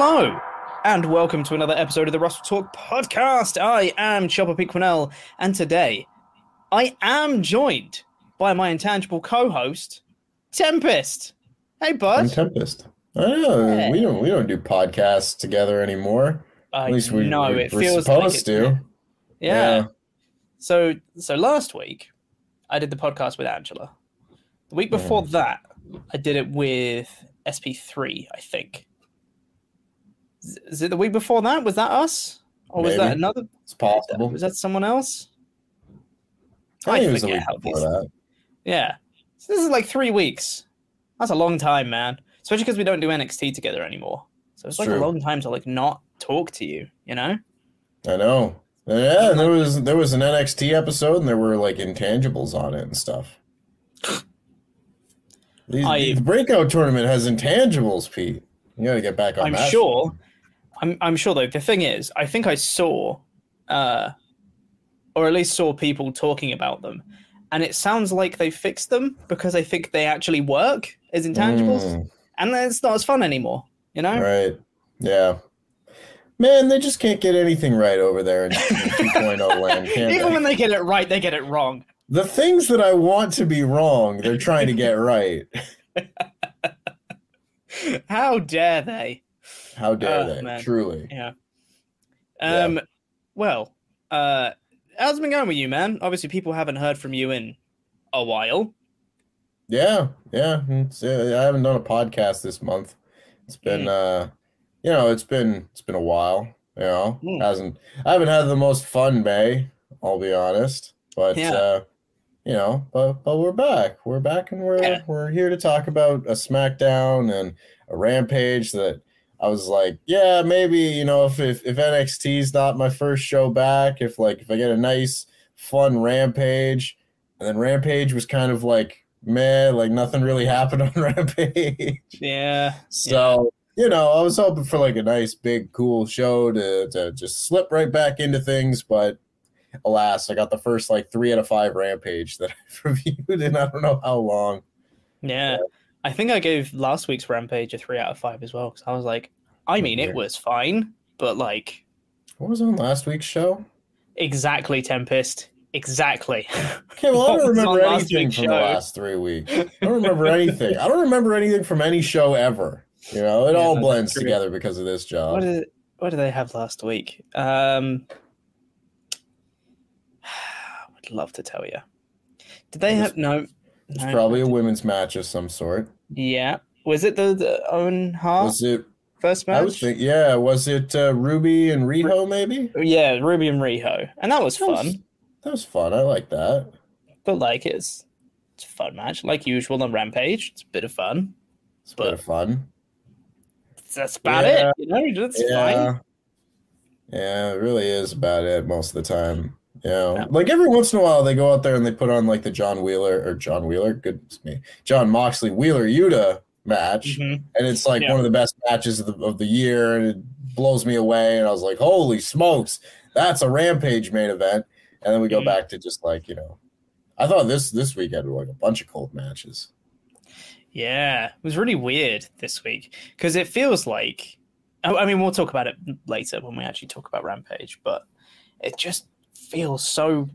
Hello, and welcome to another episode of the WrestleTalk podcast. I am Chopper Piquinel, and today I am joined by my intangible co-host, Tempest. Hey, bud. I'm Tempest. Oh, Yeah. we don't we don't do podcasts together anymore. At least we, know we it we're feels supposed like it. to. Yeah. So, so last week I did the podcast with Angela. The week before Mm. that, I did it with SP3. I think. Is- it the week before that? Was that us, or was that another? It's possible. Was that someone else? I think it was the forget how before these- that. Yeah. So this is like three weeks. That's a long time, man. Especially because we don't do NXT together anymore. So it's like a long time to like not talk to you, you know? I know. Yeah, and there was there was an NXT episode and there were like intangibles on it and stuff. These, I- the breakout tournament has intangibles, Pete. You got to get back on I'm that. sure. I'm I'm sure though. The thing is, I think I saw, uh, or at least saw people talking about them, and it sounds like they fixed them because I think they actually work as intangibles, Mm, and then it's not as fun anymore. You know? right. Yeah. Man, they just can't get anything right over there in 2.0 land, Even they? when they get it right, they get it wrong. The things that I want to be wrong, they're trying to get right. How dare they? How dare Oh, they? man. Truly. Yeah. Yeah. Um. Well, uh, how's it been going with you, man? Obviously, people haven't heard from you in a while. Yeah, yeah. Uh, I haven't done a podcast this month. It's been, Hmm. uh, you know, it's been it's been a while. You know, Mm. hasn't I haven't had the most fun May. I'll be honest, but Yeah. uh, you know, but but we're back. We're back, and we're Yeah. we're here to talk about a SmackDown and a Rampage that. I was like, yeah, maybe you know, if if, if NXT's not my first show back, if like if I get a nice fun Rampage, and then Rampage was kind of like meh, like nothing really happened on Rampage. Yeah. so you know, I was hoping for like a nice big cool show to to just slip right back into things, but alas, I got the first like three out of five Rampage that I've reviewed and I don't know how long. Yeah. I think I gave last week's Rampage a three out of five as well because I was like, I mean, it was fine, but like, What was on last week's show? exactly Tempest, exactly. Okay, well, I don't remember anything from show? the last three weeks. I don't remember anything. I don't remember anything from any show ever. You know, it Yeah, all blends true. together because of this job. What did what did they have last week? Um, I would love to tell you. Did they have no? It's probably a women's match of some sort. Yeah. Was it the, the Owen Hart Was it? first match? I was thinking, yeah. Was it uh, Ruby and Riho? Maybe Yeah, Ruby and Riho, and that was That was- fun. that was fun. I like that. But like, it's it's a fun match, like usual on Rampage. It's a bit of fun. It's a bit of fun. That's about Yeah. it. You know, that's Yeah, fine. yeah. It really is about it most of the time. Yeah. Yeah. Like every once in a while they go out there and they put on like the John Wheeler or John Wheeler, goodness me, John Moxley Wheeler Yuta match. Mhm. And it's like Yeah. one of the best matches of the, of the year. And it blows me away. And I was like, holy smokes, that's a rampage main event. And then we go Mhm. back to just like, you know, I thought this this week had like a bunch of cold matches. Yeah, it was really weird this week because it feels like. I mean, we'll talk about it later when we actually talk about Rampage, but it just feels so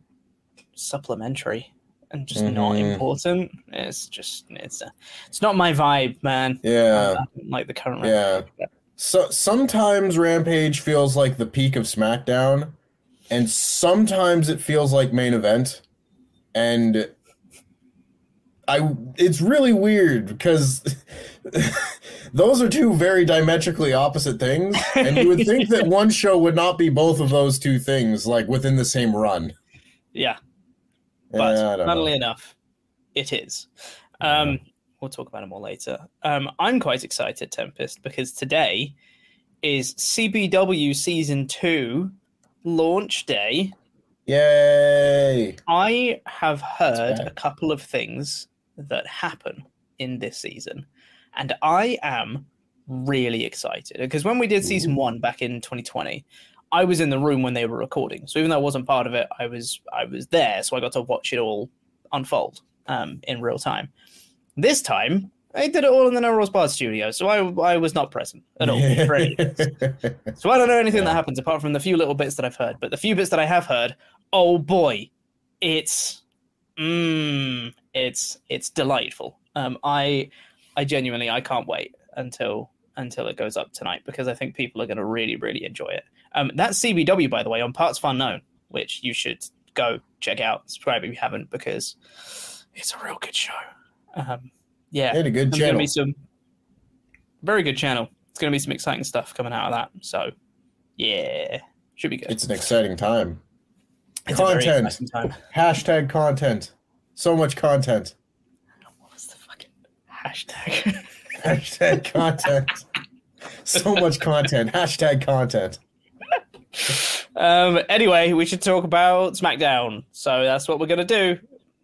supplementary and just not Mhm. important. It's just it's uh, it's not my vibe, man. Yeah. Like the current. Yeah. Rampage. So sometimes Rampage feels like the peak of SmackDown, and sometimes it feels like main event. And I it's really weird because those are two very diametrically opposite things. And you would think that one show would not be both of those two things like within the same run. Yeah, but Yeah, funnily know. enough, it is. Um, We'll talk about it more later. Um, I'm quite excited, Tempest, because today is CBW Season 2 launch day. Yay! I have heard a couple of things that happen in this season, and I am really excited because when we did season one back in 2020, I was in the room when they were recording. So even though I wasn't part of it, I was I was there, so I got to watch it all unfold um, in real time. This time, I did it all in the No Rules Bar studio, so I I was not present at all. for any. So I don't know anything Yeah. that happens apart from the few little bits that I've heard. But the few bits that I have heard, oh boy, it's mm, it's it's delightful. Um, I I genuinely I can't wait until until it goes up tonight because I think people are going to really really enjoy it. Um, that's CBW by the way on Parts Fun Known, which you should go check out. Subscribe if you haven't because it's a real good show. Um, yeah, had a good there's going to channel. be some very good channel. It's going to be some exciting stuff coming out of that. So, yeah, should be good. It's an exciting time. It's content. exciting time. Hashtag content. So much content. What's the fucking hashtag? Hashtag content. so much content. Hashtag content. um. Anyway, we should talk about SmackDown. So that's what we're going to do.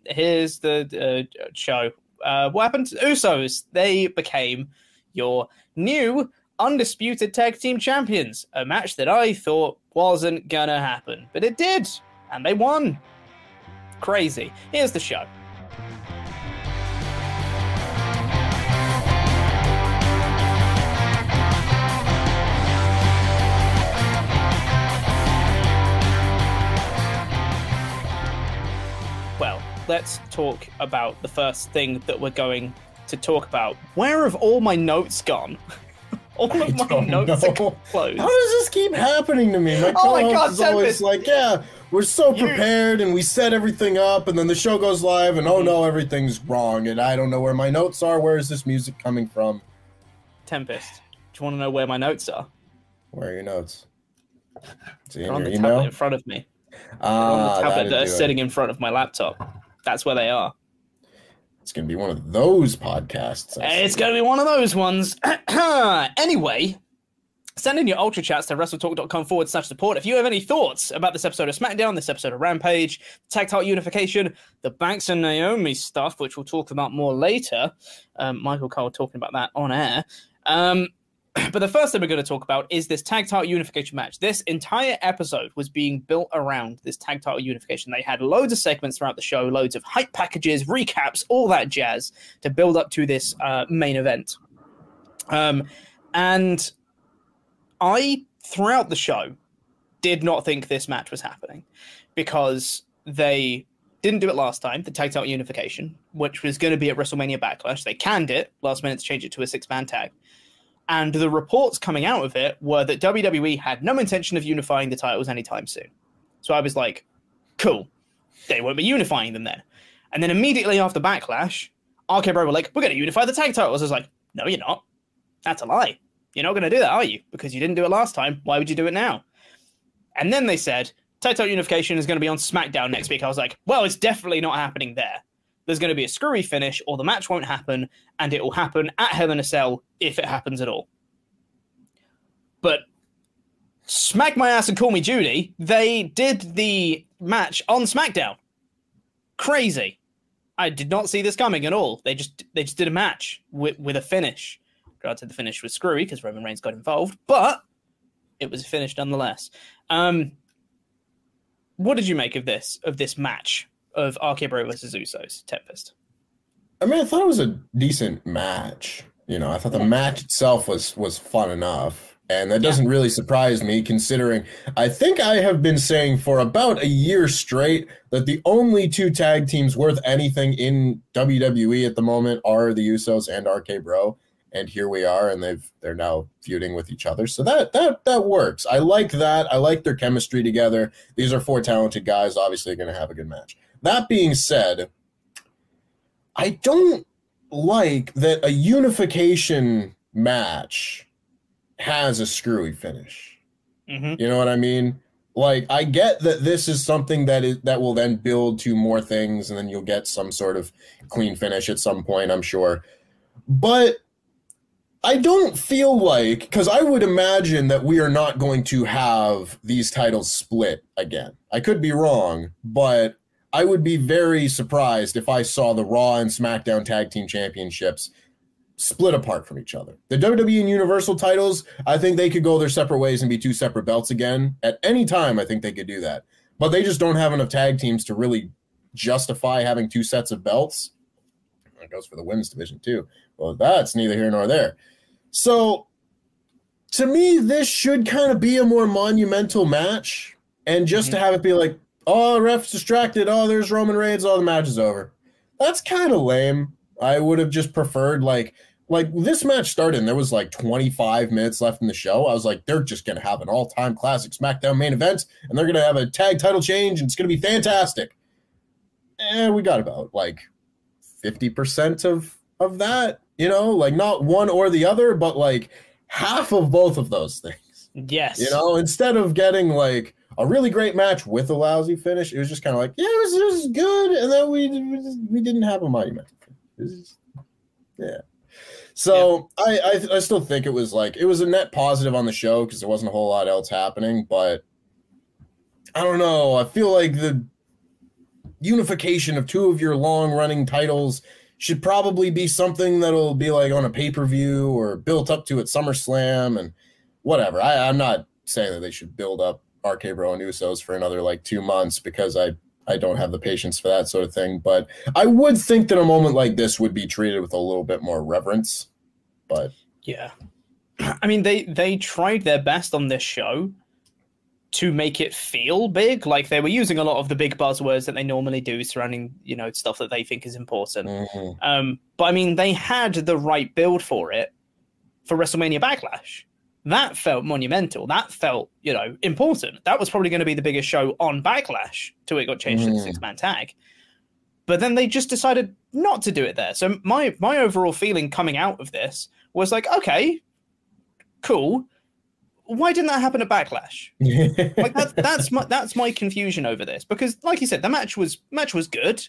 Here's the uh, show. Uh, what happened to Usos? They became your new undisputed tag team champions. A match that I thought wasn't gonna happen, but it did, and they won. Crazy. Here's the show. Let's talk about the first thing that we're going to talk about. Where have all my notes gone? all I of my notes know. are closed. How does this keep happening to me? My Oh my God, is always like, "Yeah, we're so prepared, and we set everything up, and then the show goes live, and Mm-hmm. oh no, everything's wrong, and I don't know where my notes are. Where is this music coming from? Tempest, do you want to know where my notes are? Where are your notes? Is They're on the tablet in front of me. Ah, on the tablet that'd that it. sitting in front of my laptop. That's where they are. It's gonna be one of those podcasts. It's going to be one of those ones. anyway, send in your ultra chats to wrestletalk.com forward slash support if you have any thoughts about this episode of SmackDown, this episode of Rampage, tag title unification, the Banks and Naomi stuff, which we'll talk about more later. Um, Michael Cole talking about that on air. Um, but the first thing we're going to talk about is this tag title unification match. This entire episode was being built around this tag title unification. They had loads of segments throughout the show, loads of hype packages, recaps, all that jazz to build up to this uh, main event. Um, and I, throughout the show, did not think this match was happening because they didn't do it last time, the tag title unification, which was going to be at WrestleMania Backlash. They canned it last minute to change it to a six man tag. And the reports coming out of it were that WWE had no intention of unifying the titles anytime soon. So I was like, cool, they won't be unifying them then. And then immediately after Backlash, RK Bro were like, we're going to unify the tag titles. I was like, no, you're not. That's a lie. You're not going to do that, are you? Because you didn't do it last time. Why would you do it now? And then they said, tag title unification is going to be on SmackDown next week. I was like, well, it's definitely not happening there. There's going to be a screwy finish, or the match won't happen, and it will happen at Hell in a Cell if it happens at all. But smack my ass and call me Judy. They did the match on SmackDown. Crazy. I did not see this coming at all. They just they just did a match with with a finish. Granted, the finish was screwy because Roman Reigns got involved, but it was a finish nonetheless. Um, what did you make of this of this match of RK Bro versus Usos, Tempest? I mean, I thought it was a decent match. You know, I thought the match itself was was fun enough, and that doesn't really surprise me considering I think I have been saying for about a year straight that the only two tag teams worth anything in WWE at the moment are the Usos and RK Bro, and here we are, and they've they're now feuding with each other. So that that that works. I like that. I like their chemistry together. These are four talented guys. Obviously, going to have a good match. That being said, I don't like that a unification match has a screwy finish. Mm-hmm. You know what I mean? Like I get that this is something that is that will then build to more things and then you'll get some sort of clean finish at some point, I'm sure. But I don't feel like because I would imagine that we are not going to have these titles split again. I could be wrong, but I would be very surprised if I saw the Raw and SmackDown Tag Team Championships split apart from each other. The WWE and Universal titles, I think they could go their separate ways and be two separate belts again. At any time, I think they could do that. But they just don't have enough tag teams to really justify having two sets of belts. That goes for the women's division too. Well, that's neither here nor there. So to me, this should kind of be a more monumental match. And just mm-hmm. to have it be like, oh, ref's distracted. Oh, there's Roman Reigns. Oh, the match is over. That's kind of lame. I would have just preferred like like this match started and there was like 25 minutes left in the show. I was like, they're just gonna have an all-time classic SmackDown main event, and they're gonna have a tag title change, and it's gonna be fantastic. And we got about like 50% of of that, you know, like not one or the other, but like half of both of those things. Yes. You know, instead of getting like a really great match with a lousy finish, it was just kind of like, yeah, it was, it was good, and then we we, just, we didn't have a monumental. Just, yeah. So yeah. I, I I still think it was like it was a net positive on the show because there wasn't a whole lot else happening, but I don't know. I feel like the unification of two of your long running titles should probably be something that'll be like on a pay per view or built up to at SummerSlam and whatever. I, I'm not saying that they should build up RK Bro and Usos for another like two months because I I don't have the patience for that sort of thing. But I would think that a moment like this would be treated with a little bit more reverence. But yeah, I mean they they tried their best on this show to make it feel big. Like they were using a lot of the big buzzwords that they normally do surrounding you know stuff that they think is important. mm-hmm. Um, but I mean they had the right build for it for WrestleMania Backlash that felt monumental. That felt, you know, important. That was probably going to be the biggest show on Backlash till it got changed mm. to the six man tag. But then they just decided not to do it there. So my my overall feeling coming out of this was like, okay, cool. Why didn't that happen at Backlash? like that, that's my that's my confusion over this because, like you said, the match was match was good.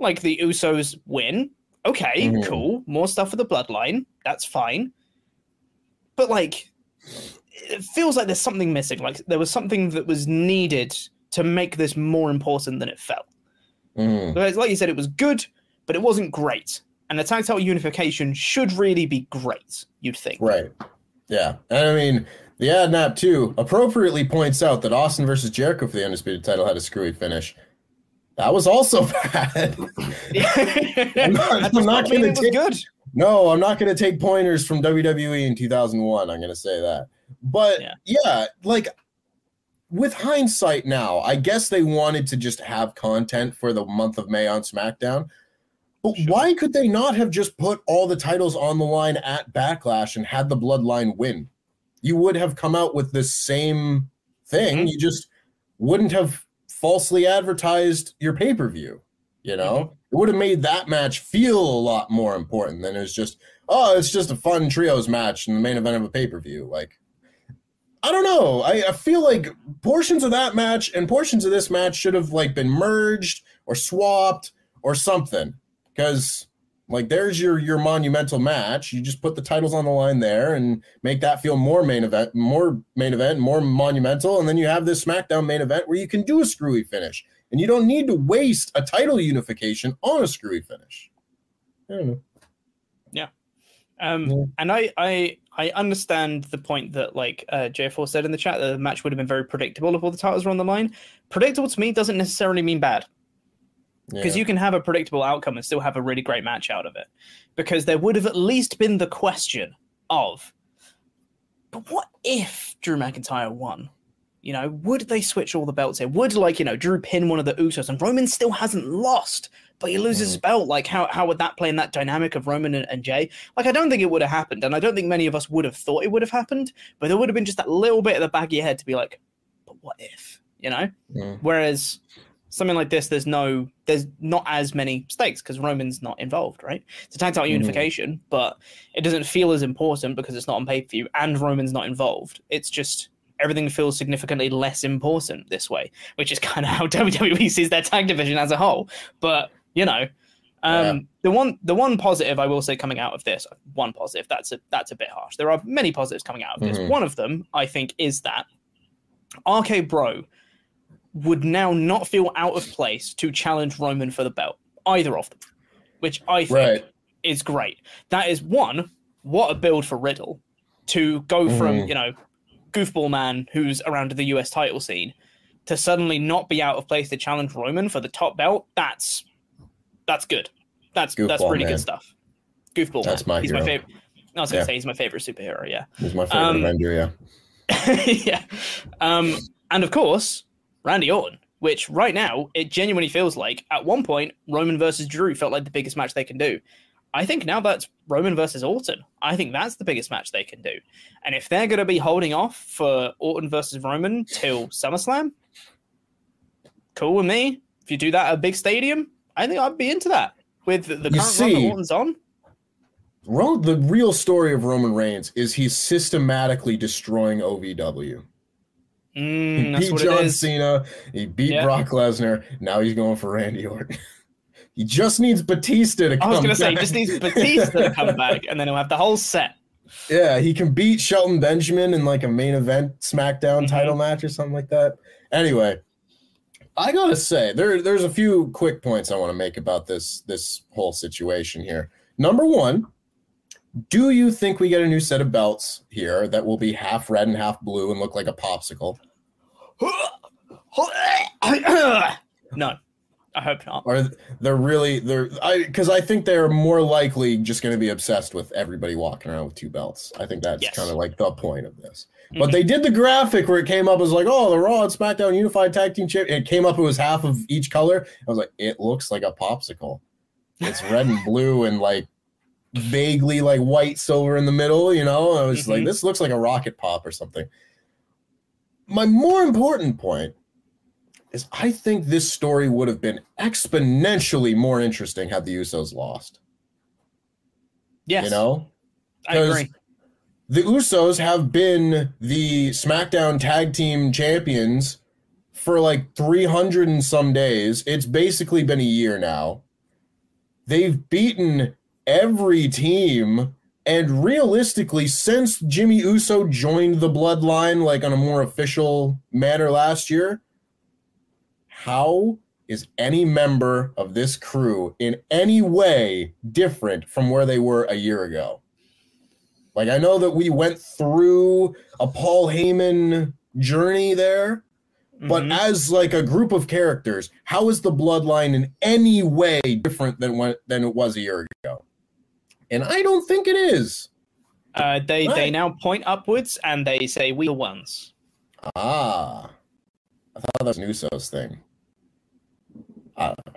Like the Usos win. Okay, mm. cool. More stuff for the Bloodline. That's fine. But like, it feels like there's something missing. Like there was something that was needed to make this more important than it felt. Mm. Like you said, it was good, but it wasn't great. And the tag title unification should really be great. You'd think, right? Yeah, and I mean, the ad nap too appropriately points out that Austin versus Jericho for the undisputed title had a screwy finish. That was also bad. I'm not, I'm not going to take. Good. No, I'm not going to take pointers from WWE in 2001. I'm going to say that. But yeah. yeah, like with hindsight now, I guess they wanted to just have content for the month of May on SmackDown. But sure. why could they not have just put all the titles on the line at Backlash and had the Bloodline win? You would have come out with the same thing. Mm-hmm. You just wouldn't have falsely advertised your pay per view. You know, mm-hmm. It would have made that match feel a lot more important than it was just, oh, it's just a fun trios match in the main event of a pay per view. Like, I don't know. I, I, feel like portions of that match and portions of this match should have like been merged or swapped or something. Because Like there's your your monumental match. You just put the titles on the line there and make that feel more main event, more main event, more monumental, and then you have this SmackDown main event where you can do a screwy finish, and you don't need to waste a title unification on a screwy finish. I don't know. Um, Yeah. and I, I, I understand the point that like uh, J4 said in the chat that the match would have been very predictable if all the titles were on the line. Predictable to me doesn't necessarily mean bad because Yeah. you can have a predictable outcome and still have a really great match out of it. Because there would have at least been the question of, but what if Drew McIntyre won? You know, would they switch all the belts here? Would like you know Drew pin one of the Usos and Roman still hasn't lost, but he loses his belt? Like how how would that play in that dynamic of Roman and, and Jay? Like I don't think it would have happened, and I don't think many of us would have thought it would have happened. But there would have been just that little bit at the back of your head to be like, but what if? You know. Mm. Whereas something like this, there's no, there's not as many stakes because Roman's not involved, right? It's a tag title Mhm. unification, but it doesn't feel as important because it's not on pay per view and Roman's not involved. It's just everything feels significantly less important this way, which is kind of how WWE sees their tag division as a whole. But you know. Um, Yeah. The one, the one positive I will say coming out of this, one positive. That's a that's a bit harsh. There are many positives coming out of this. Mhm. One of them, I think, is that RK Bro would now not feel out of place to challenge Roman for the belt, either of them, which I think Right. is great. That is one, what a build for Riddle to go from, Mhm. you know, goofball man who's around the US title scene to suddenly not be out of place to challenge Roman for the top belt. That's that's good. That's that's Goofball really man. good stuff. Goofball That's man. my he's my favorite. I was gonna Yeah. say he's my favorite superhero, yeah. He's my favorite Um, Avenger, yeah. yeah. Um, and of course, Randy Orton, which right now it genuinely feels like at one point Roman versus Drew felt like the biggest match they can do. I think now that's Roman versus Orton. I think that's the biggest match they can do. And if they're going to be holding off for Orton versus Roman till SummerSlam, cool with me. If you do that at a big stadium, I think I'd be into that. With the, current run that Orton's on, Ro- the real story of Roman Reigns is he's systematically destroying OVW. mm, He beat John. Cena. He beat Yeah. Brock Lesnar. Now he's going for Randy Orton. he just needs Batista to come back. I was going to say, back. just needs Batista to come back, and then he'll have the whole set. Yeah, he can beat Shelton Benjamin in like a main event SmackDown Mhm. title match or something like that. Anyway, I gotta say there there's a few quick points I want to make about this this whole situation here. Number one, do you think we get a new set of belts here that will be half red and half blue and look like a popsicle? no, I hope not. Or they're really they're I because I think they're more likely just going to be obsessed with everybody walking around with two belts. I think that's Yes. kind of like the point of this. Mhm. But they did the graphic where it came up as like, oh, the Raw and SmackDown Unified Tag Team Champ. It came up, it was half of each color. I was like, it looks like a popsicle. It's red and blue and like vaguely like white silver in the middle, you know? I was like, Mhm. this looks like a rocket pop or something. My more important point is I think this story would have been exponentially more interesting had the Usos lost. Yes, You know? I agree. the Usos have been the SmackDown Tag Team Champions for like 300 and some days. It's basically been a year now. They've beaten every team. And realistically, since Jimmy Uso joined the bloodline, like on a more official manner last year, how is any member of this crew in any way different from where they were a year ago? Like I know that we went through a Paul Heyman journey there, but Mhm. as like a group of characters, how is the bloodline in any way different than when than it was a year ago? And I don't think it is. uh, they they now point upwards and they say we are the ones. Ah, I thought that was an Usos thing. I don't,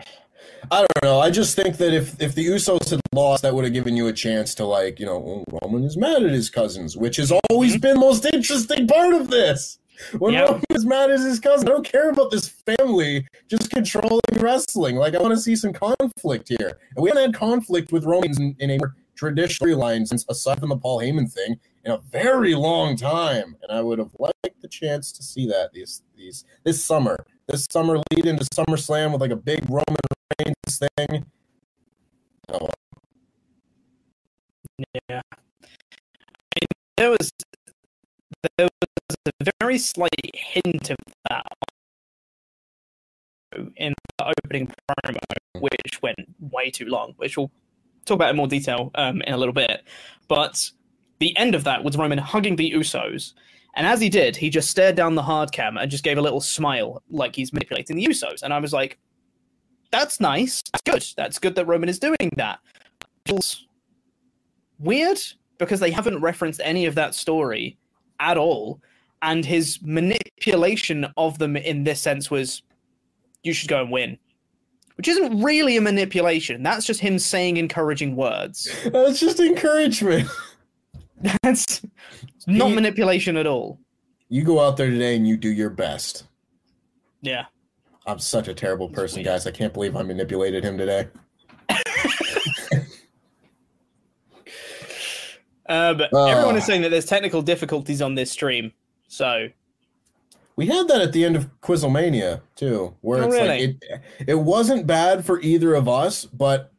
I don't know. I just think that if if the Usos had lost, that would have given you a chance to like, you know, oh, Roman is mad at his cousins, which has always mm-hmm. been the most interesting part of this. When Yeah. Roman is mad at his cousin, I don't care about this family just controlling wrestling. Like I want to see some conflict here, and we haven't had conflict with Romans in, in a more traditional storyline since aside from the Paul Heyman thing in a very long time, and I would have liked the chance to see that these these this summer, this summer lead into SummerSlam with like a big Roman Reigns thing. Oh. Yeah. I mean, there was there was a very slight hint of that in the opening promo, which went way too long, which we'll talk about in more detail um, in a little bit. But the end of that was Roman hugging the Usos. And as he did, he just stared down the hard cam and just gave a little smile like he's manipulating the Usos. And I was like, that's nice. That's good. That's good that Roman is doing that. Feels weird because they haven't referenced any of that story at all. And his manipulation of them in this sense was, you should go and win. Which isn't really a manipulation. That's just him saying encouraging words. That's just encouragement. That's not He- manipulation at all. You go out there today and you do your best. Yeah. I'm such a terrible person, guys. I can't believe I manipulated him today. Uh, but Ah. everyone is saying that there's technical difficulties on this stream. So We had that at the end of Quizlemania too, where Oh, it's like it it wasn't bad for either of us, but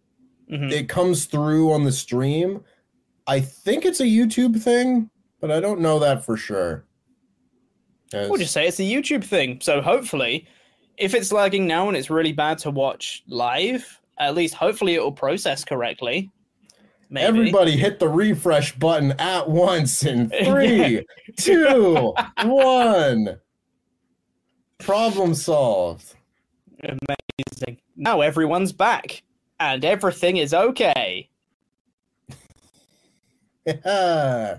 mhm. it comes through on the stream. I think it's a YouTube thing, but I don't know that for sure. 'Cause- we'll just say it's a YouTube thing. So hopefully, if it's lagging now and it's really bad to watch live, at least hopefully it will process correctly. Maybe. Everybody hit the refresh button at once in three, two, one. Problem solved. Amazing. Now everyone's back and everything is okay. Yeah.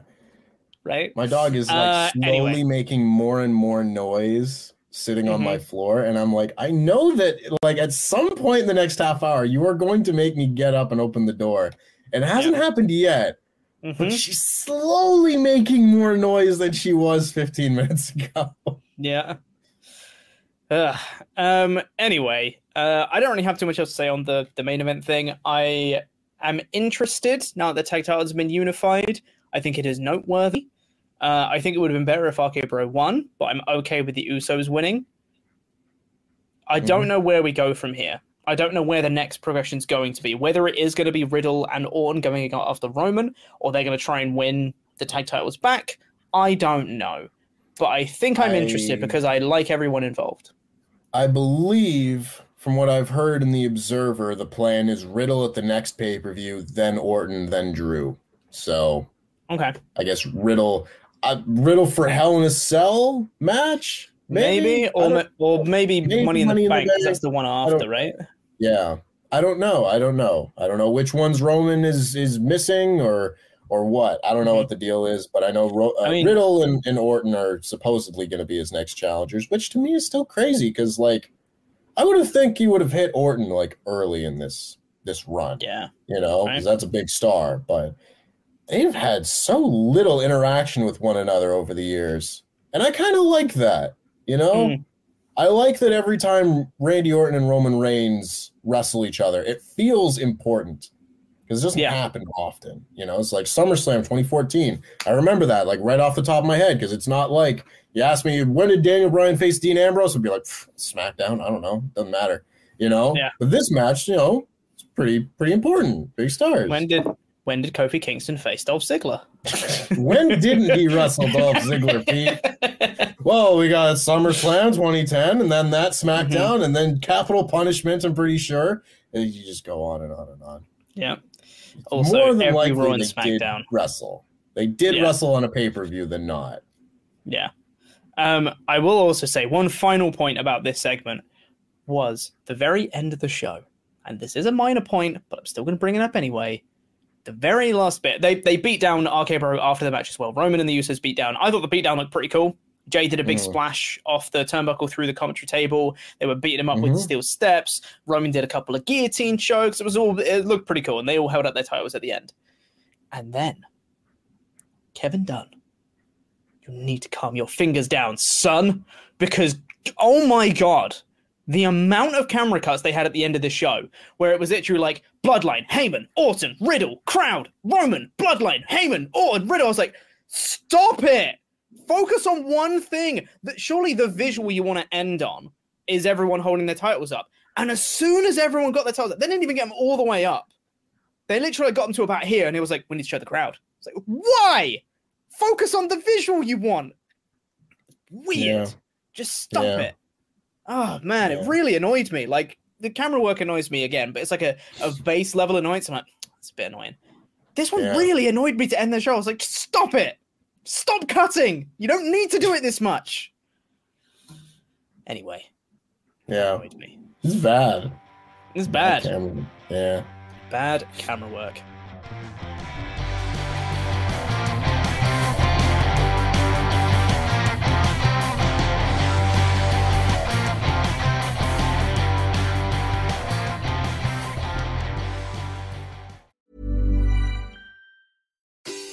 Right? My dog is like Uh, slowly anyway. making more and more noise sitting on my Mm-hmm. floor. And I'm like, I know that like at some point in the next half hour, you are going to make me get up and open the door. And it hasn't happened yet, but Mhm. she's slowly making more noise than she was 15 minutes ago. Yeah. Um. Anyway, uh, I don't really have too much else to say on the the main event thing. I am interested now that the tag titles have been unified. I think it is noteworthy. Uh, I think it would have been better if RK Bro won, but I'm okay with the Usos winning. I don't know where we go from here. I don't know where the next progression is going to be. Whether it is going to be Riddle and Orton going after Roman, or they're going to try and win the tag titles back. I don't know, but I think I'm interested because I like everyone involved. I believe, from what I've heard in the Observer, the plan is Riddle at the next pay per view, then Orton, then Drew. So Okay, I guess Riddle, uh, Riddle for Hell in a Cell match, maybe, I or or maybe, maybe Money in Money the in the Bank. that's the one after, right? yeah. I don't know. I don't know. I don't know which ones Roman is is missing or or what. I don't know what the deal is, but I know Ro- uh. I mean- Riddle and, and Orton are supposedly going to be his next challengers, which to me is still crazy because like I would have think he would have hit Orton like early in this this run. Yeah, you know, Right. because that's a big star. But they've had so little interaction with one another over the years, and I kind of like that. You know, Mm. I like that every time Randy Orton and Roman Reigns wrestle each other, it feels important because it doesn't Yeah. happen often. You know, it's like SummerSlam 2014. I remember that like right off the top of my head because it's not like you ask me when did Daniel Bryan face Dean Ambrose, I'd be like SmackDown. I don't know, doesn't matter. You know, Yeah. but this match, you know, it's pretty pretty important. Big stars. when did when did Kofi Kingston face Dolph Ziggler? when didn't he wrestle Dolph Ziggler, Pete? Well, we got SummerSlam 2010, and then that SmackDown, Mm-hmm. and then Capital Punishment. I'm pretty sure. And you just go on and on and on. yeah. Also, More than likely, they did wrestle. They did Yeah. wrestle on a pay per view than not. Yeah. Um, I will also say one final point about this segment was the very end of the show, and this is a minor point, but I'm still going to bring it up anyway. The very last bit, they they beat down RK Bro after the match as well. Roman and the Usos beat down. I thought the beatdown looked pretty cool. Jay did a big Mhm. splash off the turnbuckle through the commentary table. They were beating him up with Mhm. steel steps. Roman did a couple of guillotine chokes. It was all it looked pretty cool, and they all held up their titles at the end. And then Kevin Dunn you need to calm your fingers down, son, because oh my god, the amount of camera cuts they had at the end of the show, where it was literally like Bloodline, Heyman, Orton, Riddle, crowd, Roman, Bloodline, Heyman, Orton, Riddle. I was like, stop it! Focus on one thing. That surely the visual you want to end on is everyone holding their titles up. And as soon as everyone got their titles up, they didn't even get them all the way up. They literally got them to about here, and it was like, "We need to show the crowd." It's like, why? Focus on the visual you want. Weird. Yeah. Just stop Yeah. it. Oh man, Yeah. it really annoyed me. Like the camera work annoys me again, but it's like a, a base level annoyance. I'm like, it's a bit annoying. This one really annoyed me to end the show. I was like, stop it. Stop cutting. You don't need to do it this much. Anyway, Yeah, annoyed me. it's bad. It's bad. Yeah. Bad camera work.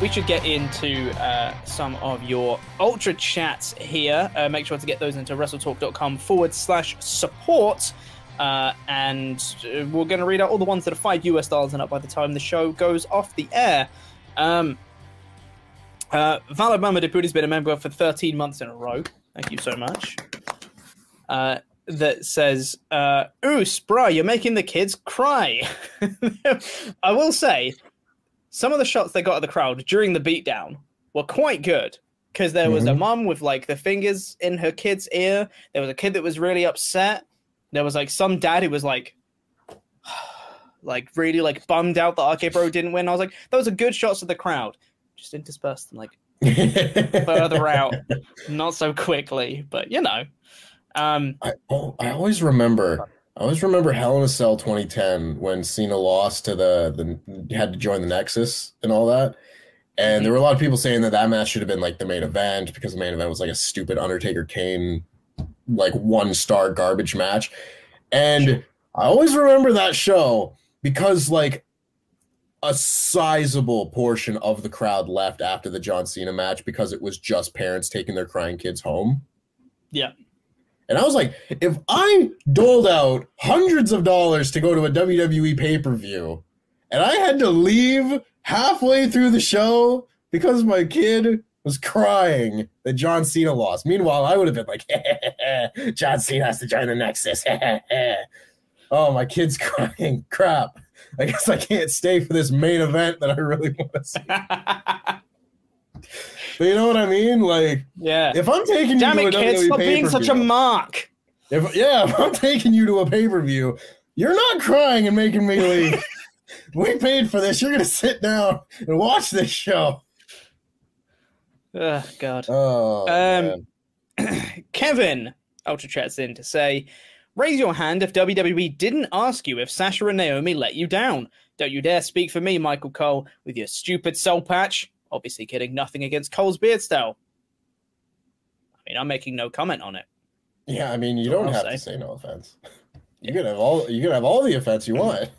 We should get into uh, some of your ultra chats here. Uh, make sure to get those into wrestletalk.com forward slash support. Uh, and uh, we're going to read out all the ones that are five US dollars and up by the time the show goes off the air. Um, uh, Valid Mama Deputy's been a member for 13 months in a row. Thank you so much. Uh, that says, uh, Ooh, Spry, you're making the kids cry. I will say, some of the shots they got of the crowd during the beatdown were quite good because there was a mum with like the fingers in her kid's ear. There was a kid that was really upset. There was like some dad who was like, like really like bummed out that RK Bro didn't win. I was like, those are good shots of the crowd. Just intersperse them like further out, not so quickly, but you know. Um, I, oh, I always remember. I always remember Hell in a Cell 2010 when Cena lost to the the had to join the Nexus and all that. And mm-hmm. there were a lot of people saying that that match should have been like the main event because the main event was like a stupid Undertaker Kane like one star garbage match. And I always remember that show because like a sizable portion of the crowd left after the John Cena match because it was just parents taking their crying kids home. yeah. And I was like, if I doled out hundreds of dollars to go to a WWE pay per view and I had to leave halfway through the show because my kid was crying that John Cena lost. Meanwhile, I would have been like, John Cena has to join the Nexus. oh, my kid's crying. Crap. I guess I can't stay for this main event that I really want to see. But you know what I mean? Like, Yeah. if I'm taking you Damn to it, a kids! Stop being such a mark. If yeah, if I'm taking you to a pay per view, you're not crying and making me leave. we paid for this. You're gonna sit down and watch this show. Oh God. Oh, Um. Kevin Ultra chats in to say, raise your hand if WWE didn't ask you if Sasha and Naomi let you down. Don't you dare speak for me, Michael Cole, with your stupid soul patch. Obviously kidding, nothing against Cole's beard style. I mean, I'm making no comment on it. yeah. I mean, you That's don't have to say. say no offense. You can have all. You can have all the offense you want.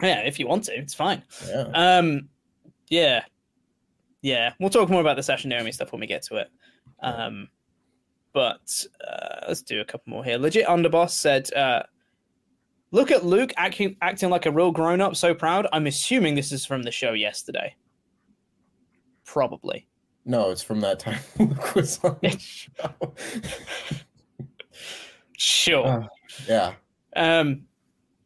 Yeah, if you want to, it's fine. Yeah. Um, yeah, yeah. We'll talk more about the Sasha Naomi stuff when we get to it. Um, but uh, let's do a couple more here. Legit Underboss said, uh, "Look at Luke acting acting like a real grown up, so proud." I'm assuming this is from the show yesterday. Probably. No, it's from that time Luke was on the show. Sure. Uh, yeah. Um,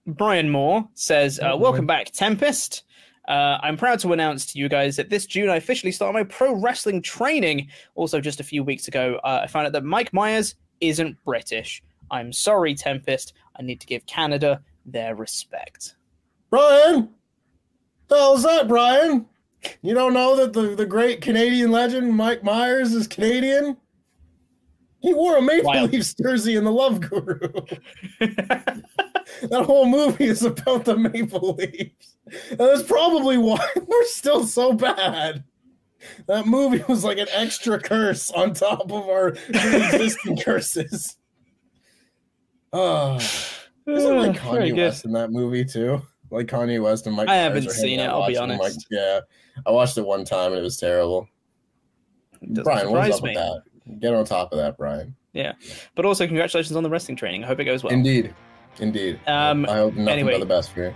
Brian Moore says, uh, Oh, "Welcome back, Tempest. Uh, I'm proud to announce to you guys that this June I officially start my pro wrestling training. Also, just a few weeks ago, uh, I found out that Mike Myers isn't British. I'm sorry, Tempest. I need to give Canada their respect. Brian, the hell's that, Brian? You don't know that the, the great Canadian legend Mike Myers is Canadian? He wore a Maple Wild. Leafs jersey in The Love Guru. that whole movie is about the Maple Leafs. And that's probably why we're still so bad. That movie was like an extra curse on top of our existing curses. Oh, isn't like Kanye. West in that movie too? Like Kanye West and Mike. I haven't seen it, I'll be honest. yeah, I watched it one time and it was terrible. Doesn't Brian, what's up me. with that? Get on top of that, Brian. Yeah, but also, congratulations on the wrestling training. I hope it goes well. Indeed, indeed. Um, I hope nothing anyway. but the best for you.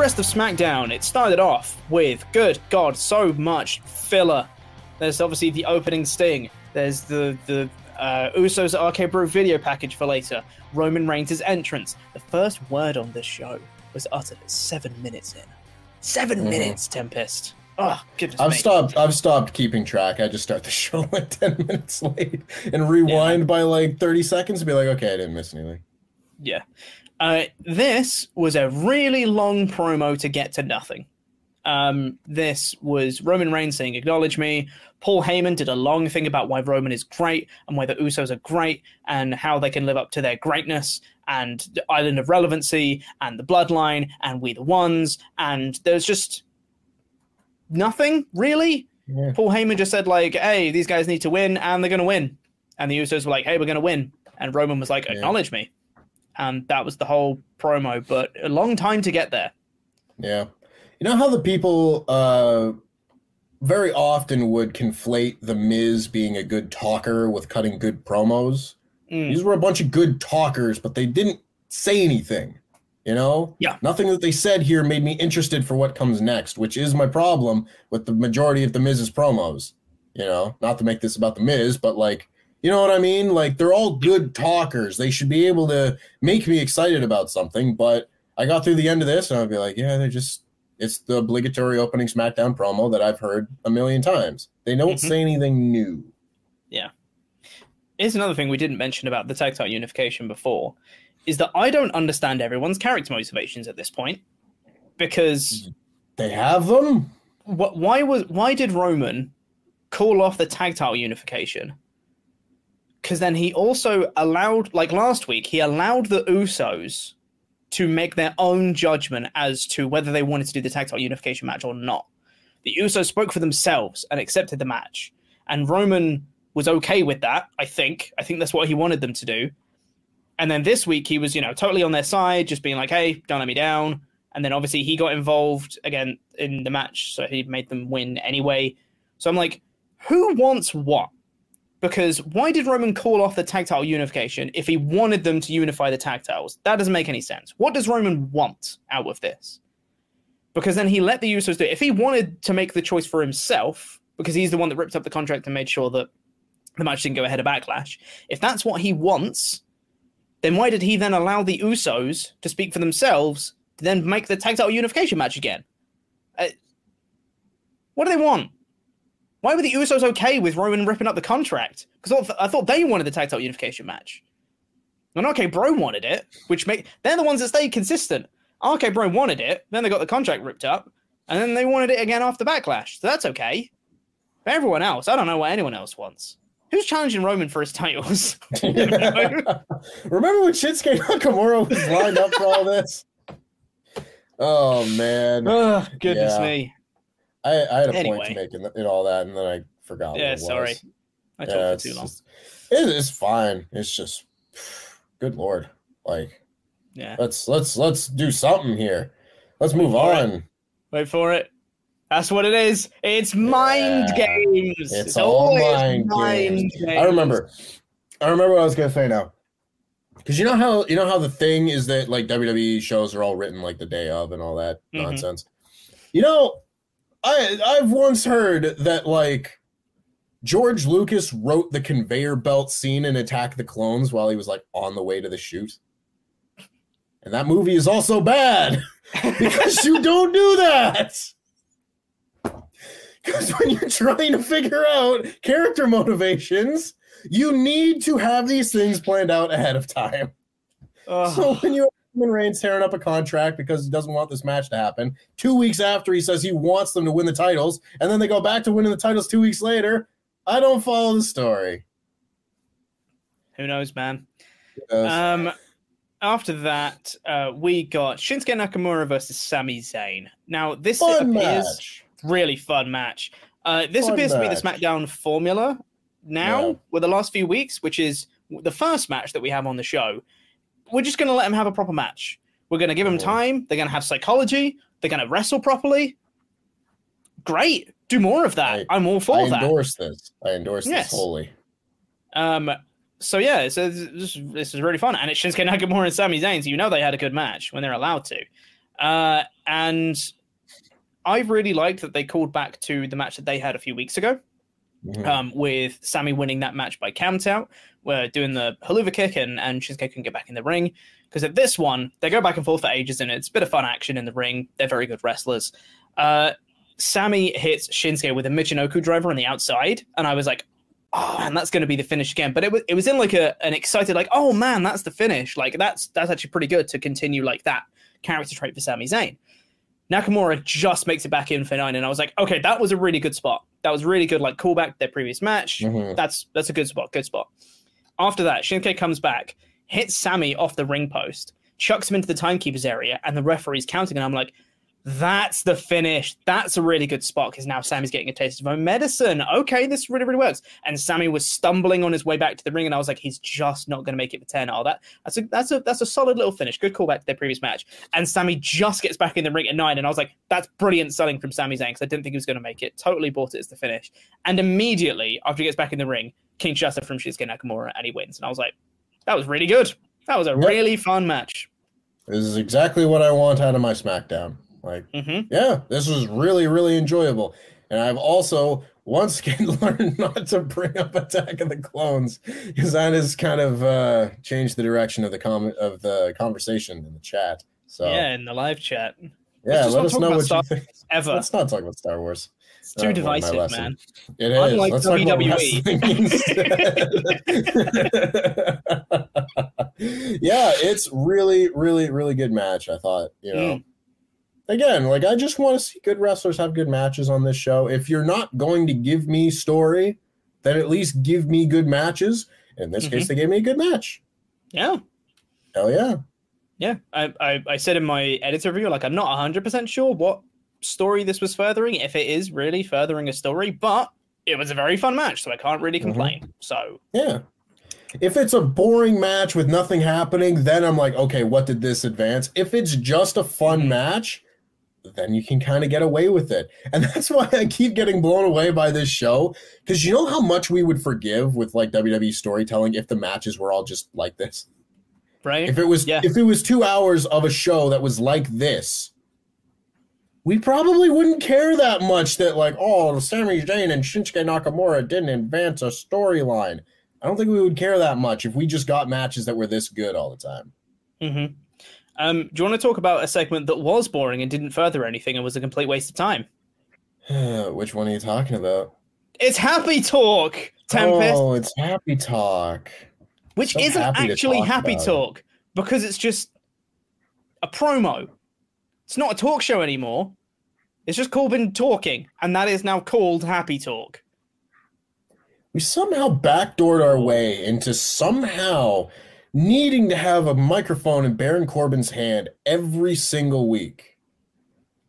Rest of SmackDown, it started off with, good God, so much filler. There's obviously the opening sting. There's the the uh, Usos RK Bro video package for later. Roman Reigns' entrance. The first word on this show was uttered at seven minutes in. 7 Mhm. minutes, Tempest. Oh, goodness I've me. stopped. I've stopped keeping track. I just start the show like ten minutes late and rewind by like thirty seconds and be like, okay, I didn't miss anything. Yeah. Uh, this was a really long promo to get to nothing. Um, this was Roman Reigns saying, Acknowledge me. Paul Heyman did a long thing about why Roman is great and why the Usos are great and how they can live up to their greatness and the Island of Relevancy and the Bloodline and We the Ones. And there's just nothing really. Yeah. Paul Heyman just said, like, hey, these guys need to win and they're going to win. And the Usos were like, hey, we're going to win. And Roman was like, Yeah. acknowledge me and that was the whole promo. But a long time to get there. Yeah. You know how the people uh very often would conflate the Miz being a good talker with cutting good promos. Mm. These were a bunch of good talkers, but they didn't say anything. You know? Yeah. Nothing that they said here made me interested for what comes next, which is my problem with the majority of the Miz's promos. You know, not to make this about the Miz, but like, you know what I mean? Like they're all good talkers. They should be able to make me excited about something, but I got through the end of this and I'd be like, yeah, they're just it's the obligatory opening SmackDown promo that I've heard a million times. They don't Mhm. say anything new. Yeah. Here's another thing we didn't mention about the tag title unification before is that I don't understand everyone's character motivations at this point because They have them? what why was why did Roman call off the tag title unification? Because then he also allowed, like last week, he allowed the Usos to make their own judgment as to whether they wanted to do the tag title unification match or not. The Usos spoke for themselves and accepted the match, and Roman was okay with that. I think. I think that's what he wanted them to do. And then this week he was, you know, totally on their side, just being like, "Hey, don't let me down." And then obviously he got involved again in the match, so he made them win anyway. So I'm like, who wants what? Because why did Roman call off the tag title unification if he wanted them to unify the tag titles? That doesn't make any sense. What does Roman want out of this? Because then he let the Usos do it. If he wanted to make the choice for himself, because he's the one that ripped up the contract and made sure that the match didn't go ahead of Backlash. If that's what he wants, then why did he then allow the Usos to speak for themselves to then make the tag title unification match again? Uh, what do they want? Why were the Usos okay with Roman ripping up the contract? Because I thought they wanted the tag title unification match. And okay, Bro wanted it, which make they're the ones that stayed consistent. RK Bro wanted it, then they got the contract ripped up, and then they wanted it again after Backlash. So that's okay. But everyone else, I don't know what anyone else wants. Who's challenging Roman for his titles? Remember when Shinsuke Nakamura was lined up for all this? Oh man! oh, goodness Yeah. me! I, I had a Anyway. point to make in, in all that, and then I forgot. Yeah, what it sorry. I talked Yeah, for it's too long. just- it- it's fine. It's just, good lord. Like Yeah. let's let's let's do something here. Let's move for it. on. Wait for it. That's what it is. It's mind Yeah. games. It's all always mind games. I remember. I remember what I was gonna say now. Because you know how you know how the thing is that like WWE shows are all written like the day of and all that Mhm. nonsense. You know, I I've once heard that like George Lucas wrote the conveyor belt scene in Attack the Clones while he was like on the way to the shoot. And that movie is also bad because you don't do that. Because when you're trying to figure out character motivations, you need to have these things planned out ahead of time. Ugh. So when you Roman Reigns tearing up a contract because he doesn't want this match to happen, two weeks after he says he wants them to win the titles, and then they go back to winning the titles two weeks later, I don't follow the story. Who knows, man? Uh, Um, after that, uh, we got Shinsuke Nakamura versus Sami Zayn. Now, this fun appears match. really fun match. Uh, this Fun appears to be the. SmackDown formula now Yeah. with the last few weeks, which is the first match that we have on the show. We're just going to let them have a proper match. We're going to give them time. They're going to have psychology. They're going to wrestle properly. Great. Do more of that. I- I'm all for I that. I endorse this. I endorse Yes. this wholly. Um, so yeah, so this, this is really fun, and it's Shinsuke Nakamura and Sami Zayn. So you know they had a good match when they're allowed to. Uh, and I really liked that they called back to the match that they had a few weeks ago, Mhm. um, with Sami winning that match by count out. We're doing the Helluva kick, and and Shinsuke couldn't get back in the ring because at this one they go back and forth for ages, and it's a bit of fun action in the ring. They're very good wrestlers. Uh, Sami hits Shinsuke with a Michinoku driver on the outside, and I was like, oh, and that's going to be the finish again. But it was it was in like a an excited like, oh man, that's the finish. Like that's that's actually pretty good to continue like that character trait for Sami Zayn. Nakamura just makes it back in for nine, and I was like, okay, that was a really good spot. That was really good, like callback to their previous match. Mhm. That's that's a good spot, good spot. After that, Shinsuke comes back, hits Sami off the ring post, chucks him into the timekeeper's area, and the referee's counting, and I'm like, that's the finish. That's a really good spot because now Sami's getting a taste of own medicine. Okay, this really, really works. And Sami was stumbling on his way back to the ring, and I was like, he's just not going to make it for ten. Oh, that that's a that's a that's a solid little finish. Good callback to their previous match. And Sami just gets back in the ring at nine, and I was like, that's brilliant selling from Sami Zayn because I didn't think he was going to make it. Totally bought it as the finish. And immediately after he gets back in the ring, Kinshasa from Shinsuke Nakamura, and he wins. And I was like, that was really good. That was a Yep. really fun match. This is exactly what I want out of my SmackDown. Like, hmm yeah, this was really, really enjoyable. And I've also once again learned not to bring up Attack of the Clones because that has kind of uh, changed the direction of the com- of the conversation in the chat. So Yeah, in the live chat. Yeah, let us know what Star you think. Ever. Let's not talk about Star Wars. It's Uh, too my divisive, man. It is. Unlike Let's talk about WWE. yeah, it's really, really, really good match. I thought, you know. Mm. Again, like I just want to see good wrestlers have good matches on this show. If you're not going to give me story, then at least give me good matches. In this Mm-hmm. case, they gave me a good match. Yeah. Hell yeah. Yeah. I, I, I said in my editor review, like, I'm not 100% sure what story this was furthering, if it is really furthering a story, but it was a very fun match, so I can't really Mm-hmm. complain. So, Yeah. If it's a boring match with nothing happening, then I'm like, okay, what did this advance? If it's just a fun Mhm. match, then you can kind of get away with it. And that's why I keep getting blown away by this show. Because you know how much we would forgive with like WWE storytelling if the matches were all just like this? right? If it was Yeah. if it was two hours of a show that was like this, we probably wouldn't care that much that like, oh, Sami Zayn and Shinsuke Nakamura didn't advance a storyline. I don't think we would care that much if we just got matches that were this good all the time. Mm-hmm. Um, do you want to talk about a segment that was boring and didn't further anything and was a complete waste of time? Which one are you talking about? It's Happy Talk, Tempest. Oh, it's Happy Talk. which so isn't happy actually talk Happy about it. Talk because it's just a promo. It's not a talk show anymore. It's just Corbin talking, and that is now called Happy Talk. We somehow backdoored our way into somehow needing to have a microphone in Baron Corbin's hand every single week.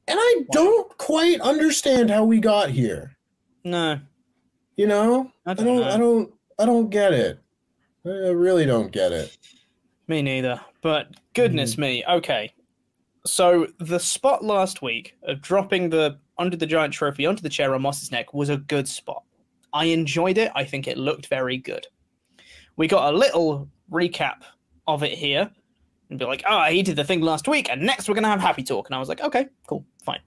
And I don't quite understand how we got here. No, You know? I I don't don't know. I don't I don't get it. I really don't get it. me neither. But goodness hmm. me. Okay. So the spot last week of dropping the Andre the Giant trophy onto the chair on Moss's neck was a good spot. I enjoyed it. I think it looked very good. We got a little recap of it here and be like, oh, he did the thing last week, and next we're gonna have happy talk. And I was like, okay, cool, fine.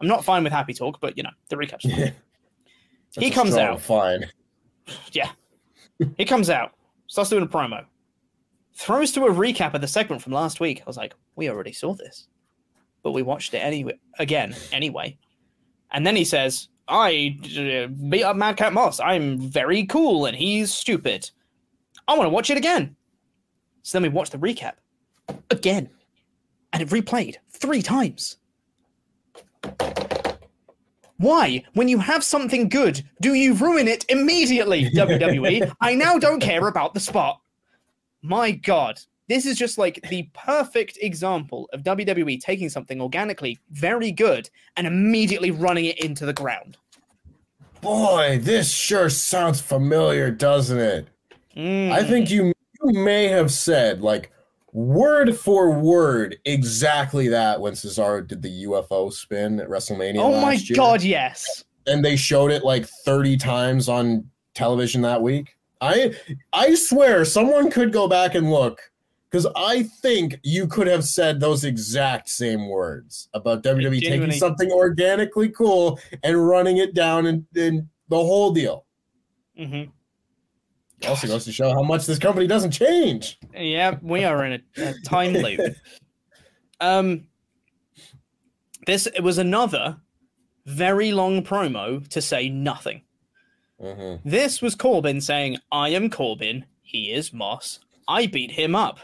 I'm not fine with happy talk, but you know, the recap's fine. Yeah. He comes out. Fine. Yeah. he comes out, starts doing a promo, throws to a recap of the segment from last week. I was like, we already saw this, but we watched it anyway again anyway. And then he says, I uh, beat up Madcap Moss. I'm very cool and he's stupid. I want to watch it again. So then we watched the recap again, and it replayed three times. Why, when you have something good, do you ruin it immediately, WWE? I now don't care about the spot. My God, this is just like the perfect example of WWE taking something organically very good and immediately running it into the ground. Boy, this sure sounds familiar, doesn't it? Mm. I think you you may have said like word for word exactly that when Cesaro did the UFO spin at WrestleMania. Oh my year. God, yes. And they showed it like 30 times on television that week. I I swear someone could go back and look because I think you could have said those exact same words about WWE taking something organically cool and running it down and, and the whole deal. hmm Also goes to show how much this company doesn't change. Yeah, we are in a, a time loop. Um, this it was another very long promo to say nothing. Mm-hmm. This was Corbin saying, "I am Corbin. He is Moss. I beat him up."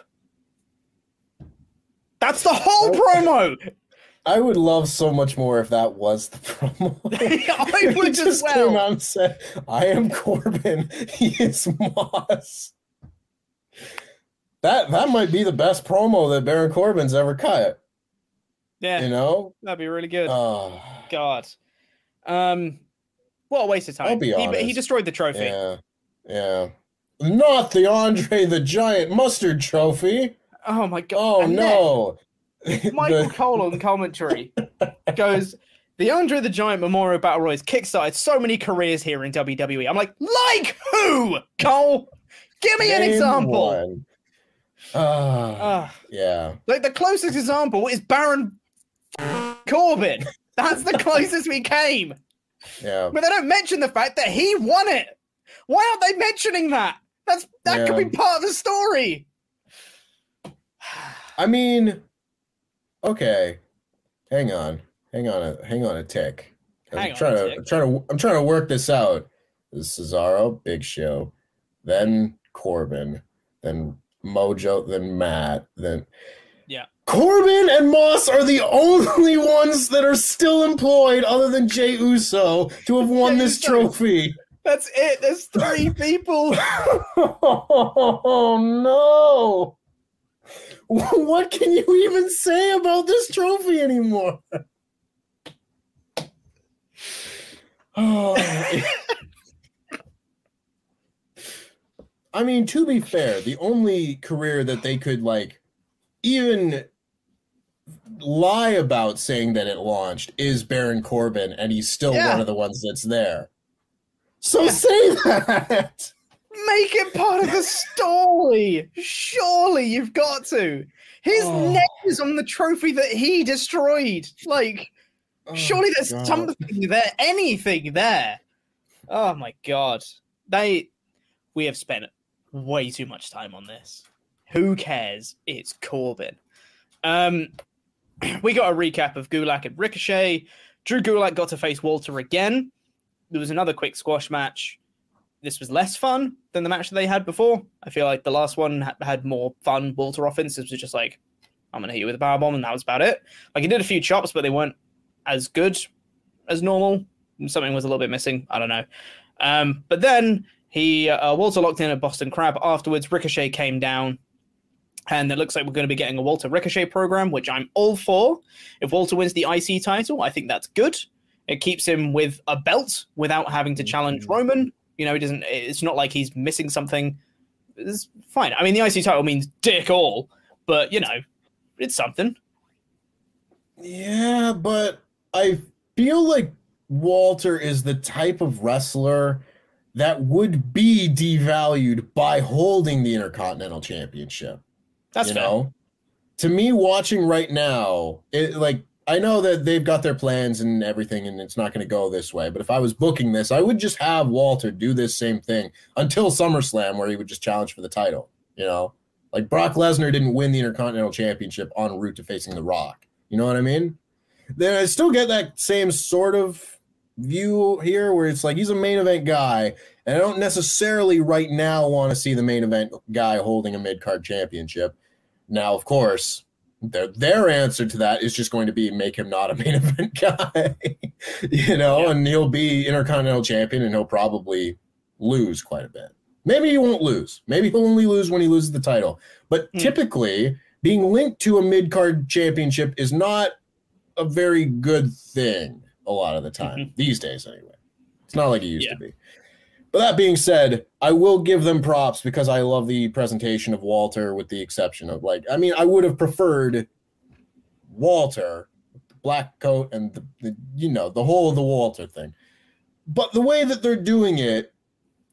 That's the whole promo. I would love so much more if that was the promo. I would as just came well. out and said, "I am Corbin. He is Moss." That that might be the best promo that Baron Corbin's ever cut. Yeah, You know, that'd be really good. oh, God, um, what a waste of time. I'll be he, he destroyed the trophy. yeah, yeah. Not the Andre the Giant mustard trophy. Oh my God! Oh And then- no, Michael Cole on commentary goes, The Andre the Giant Memorial Battle Royals kickstarted so many careers here in WWE. I'm like, like who? Cole, give me an example. Ah, Ah, yeah. like the closest example is Baron Corbin. That's the closest we came. Yeah. But they don't mention the fact that he won it. Why aren't they mentioning that? That's that could be part of the story. I mean, okay. Hang on. Hang on a hang on a tick. I'm Hang trying to. I'm trying to I'm trying to work this out. This is Cesaro, Big Show, then Corbin, then Mojo, then Matt, then Yeah. Corbin and Moss are the only ones that are still employed other than Jey Uso to have won this trophy. That's it. There's three people. Oh no! What can you even say about this trophy anymore? Oh. I mean, to be fair, the only career that they could like even lie about saying that it launched is Baron Corbin, and he's still Yeah. one of the ones that's there. So say that. Make it part of the story. Surely you've got to. His Oh. neck is on the trophy that he destroyed. Like, Oh, Surely there's God. something there, anything there. Oh my god. They we have spent way too much time on this. Who cares? It's Corbin. Um we got a recap of Gulak and Ricochet. Drew Gulak got to face Walter again. There was another quick squash match. This was less fun than the match that they had before. I feel like the last one ha- had more fun Walter offenses. Was just like, I'm gonna hit you with a power bomb, and that was about it. Like he did a few chops, but they weren't as good as normal. Something was a little bit missing. I don't know. Um, but then he uh, Walter locked in a Boston Crab. Afterwards, Ricochet came down, and it looks like we're going to be getting a Walter Ricochet program, which I'm all for. If Walter wins the IC title, I think that's good. It keeps him with a belt without having to challenge Roman. You know, he doesn't. It's not like he's missing something. It's fine. I mean, the IC title means dick all, but you know, it's something. Yeah, but I feel like Walter is the type of wrestler that would be devalued by holding the Intercontinental Championship. That's you fair. know? To me, watching right now, it like I know that they've got their plans and everything, and it's not going to go this way. But if I was booking this, I would just have Walter do this same thing until SummerSlam, where he would just challenge for the title. You know, like Brock Lesnar didn't win the Intercontinental Championship en route to facing The Rock. You know what I mean? Then I still get that same sort of view here, where it's like he's a main event guy, and I don't necessarily right now want to see the main event guy holding a mid card championship. Now, of course, their their answer to that is just going to be make him not a main event guy, you know, Yeah. and he'll be intercontinental champion, and he'll probably lose quite a bit. Maybe he won't lose. Maybe he'll only lose when he loses the title. But Hmm. typically, being linked to a mid card championship is not a very good thing a lot of the time these days, anyway. It's not like it used Yeah. to be. But that being said, I will give them props because I love the presentation of Walter, with the exception of like, I mean, I would have preferred Walter, black coat, and the, the you know the whole of the Walter thing. But the way that they're doing it,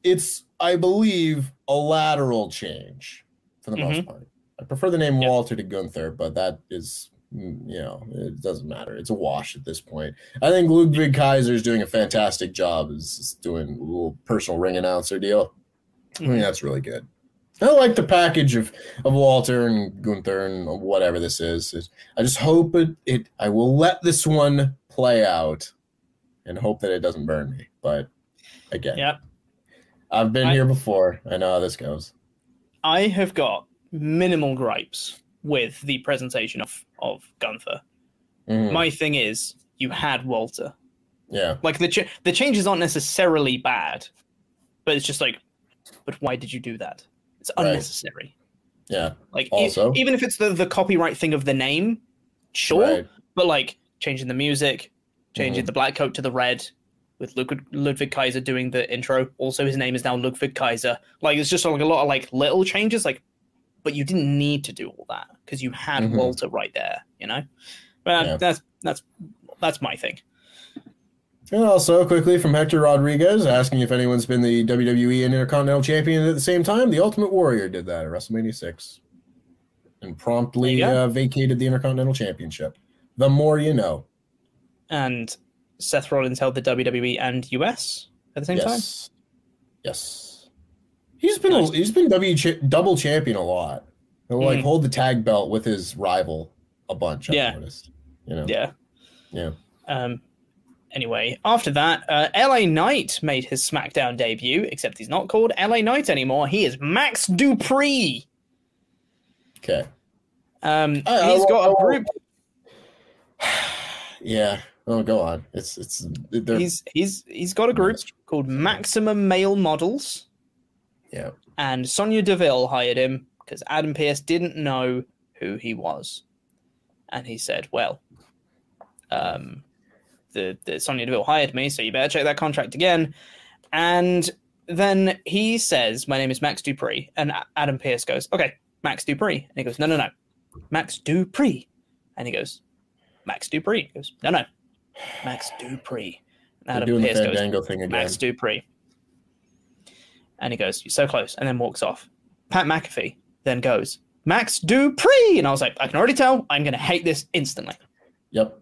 it's I believe a lateral change for the most mm-hmm. part. I prefer the name Yeah. Walter to Gunther, but that is Mm, you know it doesn't matter. It's a wash at this point. I think Ludwig Kaiser is doing a fantastic job. Is doing a little personal ring announcer deal. I mean, mm-hmm. that's really good. I like the package of, of Walter and Gunther and whatever this is. I just hope it, it. I will let this one play out, and hope that it doesn't burn me. But again, Yeah. I've been I- here before. I know how this goes. I have got minimal gripes with the presentation of of Gunther. Mhm. My thing is, you had Walter. yeah, Like the ch- the changes aren't necessarily bad, but it's just like, but why did you do that? It's Right. unnecessary. yeah, Like e- Also- even if it's the the copyright thing of the name, sure, right. but like changing the music, changing the black coat to the red. With Ludwig, Ludwig Kaiser doing the intro, also his name is now Ludwig Kaiser. Like it's just like a lot of like little changes. Like, but you didn't need to do all that because you had Mhm. Walter right there. You know, but Yeah. that's that's that's my thing. And also, quickly from Hector Rodriguez asking if anyone's been the WWE and Intercontinental Champion at the same time. The Ultimate Warrior did that at WrestleMania 6 and promptly There you go. uh, vacated the Intercontinental Championship. The more you know. And Seth Rollins held the WWE and US at the same time. yes. He's been Nice. he's been W cha- double champion a lot. He'll like Mhm. hold the tag belt with his rival a bunch. I've Yeah. noticed. You know. Yeah. Yeah. Um. Anyway, after that, uh, LA Knight made his SmackDown debut, except he's not called LA Knight anymore. He is Max Dupri. Okay. Um, I- I he's got a group. Yeah. Oh, go on. It's it's they're, He's he's he's got a group called Maximum Male Models, yeah. and Sonya Deville hired him because Adam Pearce didn't know who he was, and he said, "Well, um, the the Sonya Deville hired me, so you better check that contract again." And then he says, "My name is Max Dupri," and Adam Pearce goes, "Okay, Max Dupri," and he goes, "No, no, no, Max Dupri," and he goes, "Max Dupri," he goes, "No, no, Max Dupri." And Adam Pearce goes, thing again. Max Dupri. And he goes, You're so close, and then walks off. Pat McAfee then goes, Max Dupri! And I was like, I can already tell I'm going to hate this instantly. Yep.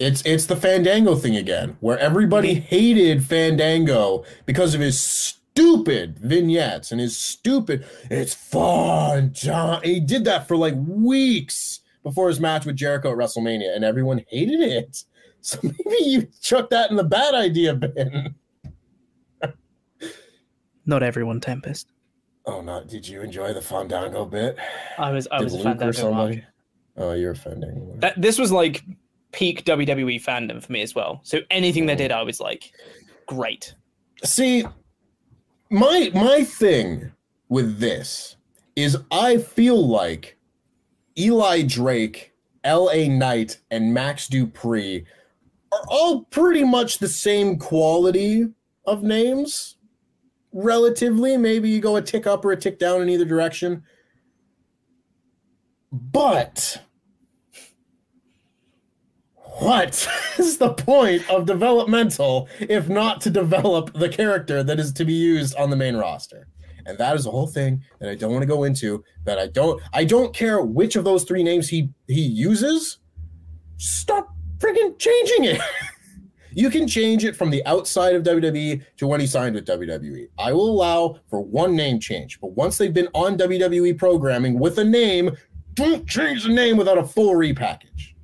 It's it's the Fandango thing again, where everybody hated Fandango because of his stupid vignettes and his stupid. It's fun, John. He did that for like weeks before his match with Jericho at WrestleMania, and everyone hated it. So maybe you chuck that in the bad idea bin. Not everyone, Tempest. Oh, not did you enjoy the Fandango bit? I was I Did was a Fandango or somebody? mark. Oh, you're a Fandango. That this was like peak WWE fandom for me as well. So anything they did, I was like, great. See, my my thing with this is I feel like Eli Drake, L.A. Knight, and Max Dupri are all pretty much the same quality of names. Relatively, maybe you go a tick up or a tick down in either direction. But what is the point of developmental if not to develop the character that is to be used on the main roster? And that is a whole thing that I don't want to go into. That I don't I don't care which of those three names he he uses. Stop freaking changing it. you can change it from the outside of WWE to when he signed with WWE. I will allow for one name change, but once they've been on WWE programming with a name, don't change the name without a full repackage.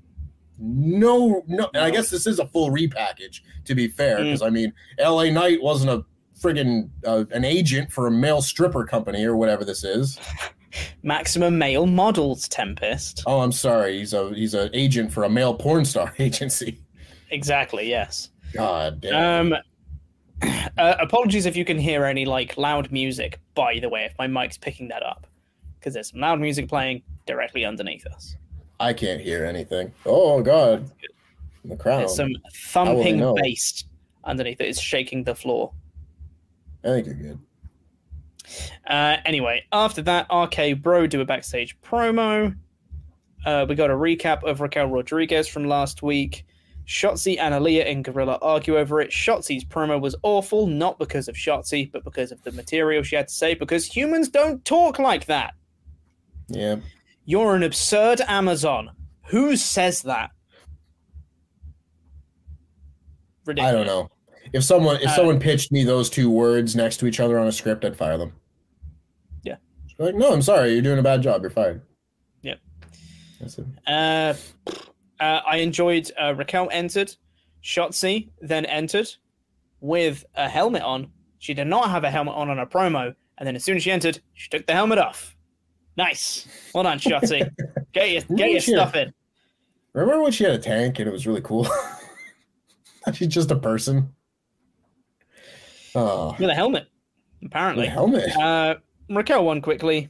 No, no, and I guess this is a full repackage to be fair, because I mean, LA Knight wasn't a friggin' uh, an agent for a male stripper company or whatever this is. Maximum male models, Tempest. Oh, I'm sorry, he's a he's an agent for a male porn star agency. Exactly. Yes. God damn. Um. Uh, apologies if you can hear any like loud music. By the way, if my mic's picking that up, because there's some loud music playing directly underneath us. I can't hear anything. Oh God, the crowd. There's some How will I thumping bass underneath it. It's shaking the floor. I think you're good. Uh, anyway, after that, RK Bro do a backstage promo. Uh, we got a recap of Raquel Rodriguez from last week. Shotzi and Aliyah and Gorilla argue over it. Shotzi's promo was awful, not because of Shotzi, but because of the material she had to say, because humans don't talk like that. Yeah. You're an absurd Amazon. Who says that? I don't know. If someone if Uh, someone pitched me those two words next to each other on a script, I'd fire them. Yeah. Like, no, I'm sorry, you're doing a bad job. You're fired. Yep. That's it. Uh, uh, I enjoyed uh, Raquel entered, Shotzi then entered with a helmet on. She did not have a helmet on on her promo, and then as soon as she entered, she took the helmet off. Nice, well done, Shotzi. get your get your stuff in. Remember when she had a tank and it was really cool? She's just a person. Oh, with a helmet. Apparently, the helmet. Uh, Raquel won quickly.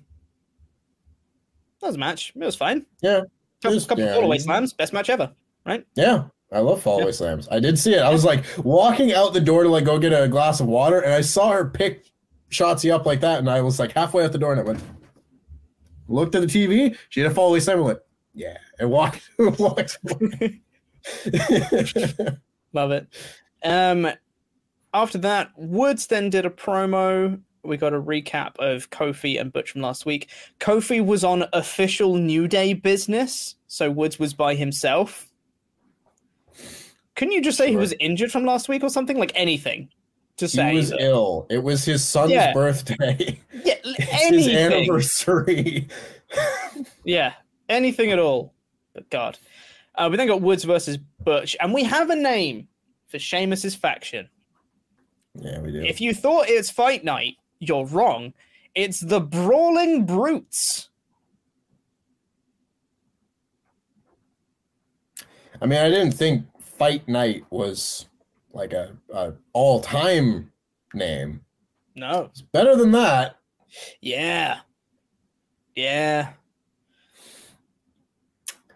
That was a match. It was fine. Yeah. Couple, couple yeah, fallaway slams. Best match ever. Right? Yeah, I love fallaway slams. I did see it. I was like walking out the door to like go get a glass of water, and I saw her pick Shotzi up like that, and I was like halfway out the door, and I went, looked at the TV. She had a fallaway slam, and went, yeah, and walked, walked. Love it. Um, after that, Woods then did a promo. We got a recap of Kofi and Butch from last week. Kofi was on official New Day business, so Woods was by himself. Couldn't you just say he was injured from last week or something? Like anything to say. he was that- ill. It was his son's Yeah. birthday. yeah, It's his anniversary. Yeah, anything at all. But God. Uh, we then got Woods versus Butch, and we have a name for Sheamus's faction. yeah, we do. If you thought it's Fight Night, you're wrong. It's the Brawling Brutes. I mean, I didn't think Fight Night was like a, a all time name. No. It's better than that. Yeah. Yeah.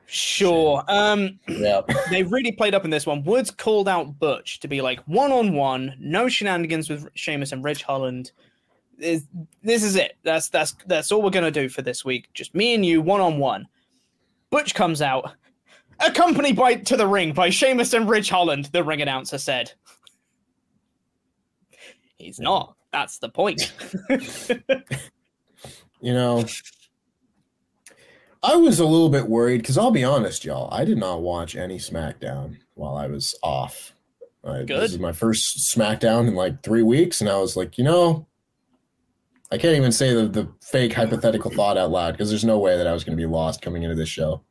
Sure. Um, Yeah. they really played up in this one. Woods called out Butch to be like one on one, no shenanigans with Sheamus and Ridge Holland. This, this is it. That's that's that's all we're gonna do for this week. Just me and you, one on one. Butch comes out, accompanied by to the ring by Sheamus and Ridge Holland. The ring announcer said. He's not. That's the point. You know, I was a little bit worried because I'll be honest, y'all, I did not watch any SmackDown while I was off. I. This is my first SmackDown in like three weeks, and I was like, you know, I can't even say the, the fake hypothetical thought out loud because there's no way that I was going to be lost coming into this show.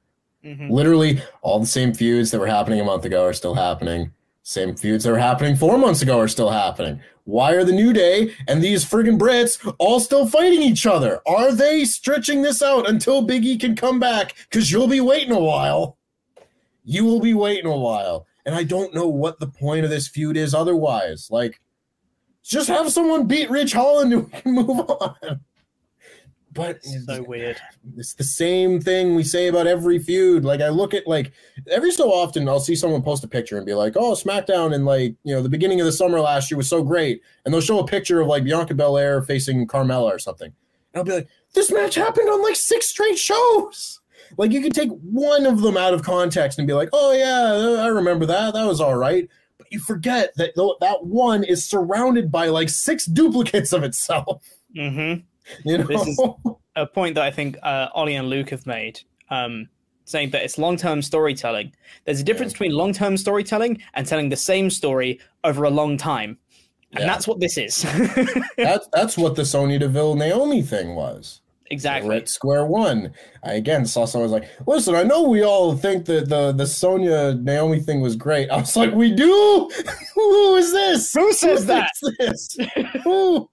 Mhm. Literally, all the same feuds that were happening a month ago are still happening. Same feuds that were happening four months ago are still happening. Why are the New Day and these friggin' Brits all still fighting each other? Are they stretching this out until Big E can come back? Because you'll be waiting a while. You will be waiting a while. And I don't know what the point of this feud is otherwise. Like, just have someone beat Ridge Holland and we can move on. But So weird. it's the same thing we say about every feud. Like I look at like every so often I'll see someone post a picture and be like, "Oh, SmackDown in like you know the beginning of the summer last year was so great," and they'll show a picture of like Bianca Belair facing Carmella or something, and I'll be like, "This match happened on like six straight shows." Like you could take one of them out of context and be like, "Oh yeah, I remember that. That was all right." You forget that that one is surrounded by like six duplicates of itself. hmm You know, This is- a point that I think uh, Ollie and Luke have made, um, saying that it's long term storytelling. There's a difference between long term storytelling and telling the same story over a long time. And Yeah. that's what this is. that's that's what the Sonya Deville Naomi thing was. We're exactly. at square one. I again saw someone was like, "Listen, I know we all think that the the Sonya Naomi thing was great." I was like, "We do? Who is this? Who says that? this? Who?"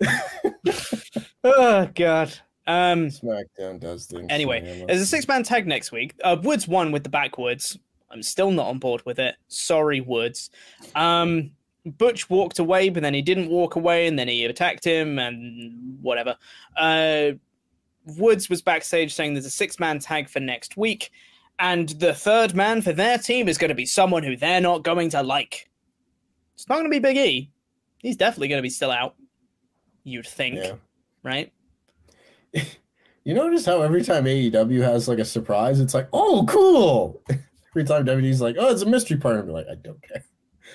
Oh, God. Um, SmackDown does things. Anyway, there's a six man tag next week. Uh, Woods won with the backwoods. I'm still not on board with it. Sorry, Woods. Um, Butch walked away, but then he didn't walk away, and then he attacked him, and whatever. Uh, Woods was backstage saying there's a six man tag for next week, and the third man for their team is going to be someone who they're not going to like. It's not going to be Big E. He's definitely going to be still out. You'd think, yeah. right? You notice how every time AEW has like a surprise, it's like, "Oh, cool." every time WWE's like, "Oh, it's a mystery partner," I'm like, "I don't care."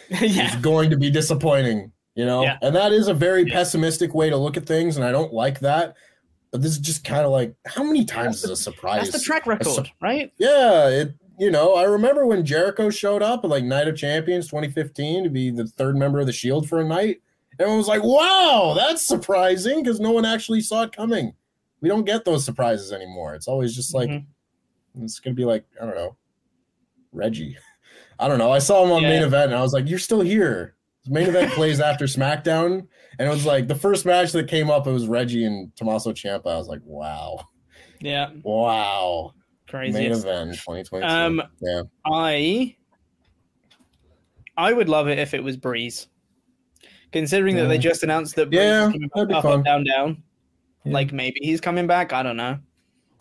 yeah. it's going to be disappointing, you know? Yeah. And that is a very Yeah. pessimistic way to look at things, and I don't like that. But this is just kind of like, how many times is a surprise? That's the track record, right? yeah, it you know, I remember when Jericho showed up at like Night of Champions 2015 to be the third member of the Shield for a night. Everyone was like, wow, that's surprising because no one actually saw it coming. We don't get those surprises anymore. It's always just like Mhm. it's gonna be like, I don't know, Reggie. I don't know. I saw him on main event and I was like, You're still here. His main event plays after SmackDown. And it was like the first match that came up, it was Reggie and Tommaso Ciampa. I was like, Wow. Yeah, Wow. Crazy. Main event 2022. Um, yeah. I I would love it if it was Breeze, considering that they just announced that Breeze Yeah, back, up, up, down, down. Yeah. Like maybe he's coming back. I don't know.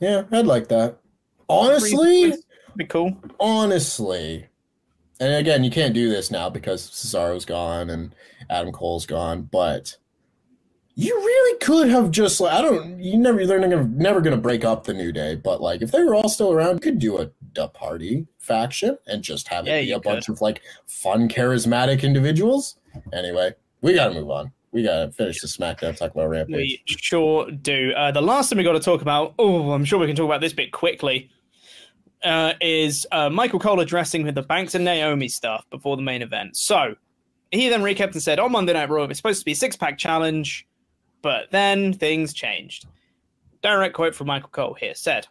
Yeah, I'd like that. Honestly, be cool. honestly, and again, you can't do this now because Cesaro's gone and Adam Cole's gone, but you really could have just like I don't you never they're never never gonna break up the new day, but like if they were all still around, you could do a da party faction and just have it Yeah, be a bunch of like fun, charismatic individuals. Anyway, we gotta move on. We gotta finish the SmackDown, talk about Rampage. We sure do. Uh, the last thing we got to talk about. Oh, I'm sure we can talk about this bit quickly. Uh, is uh, Michael Cole addressing with the Banks and Naomi stuff before the main event? So he then recapped and said, "On Monday Night Raw, it's supposed to be a six pack challenge, but then things changed." Direct quote from Michael Cole here said.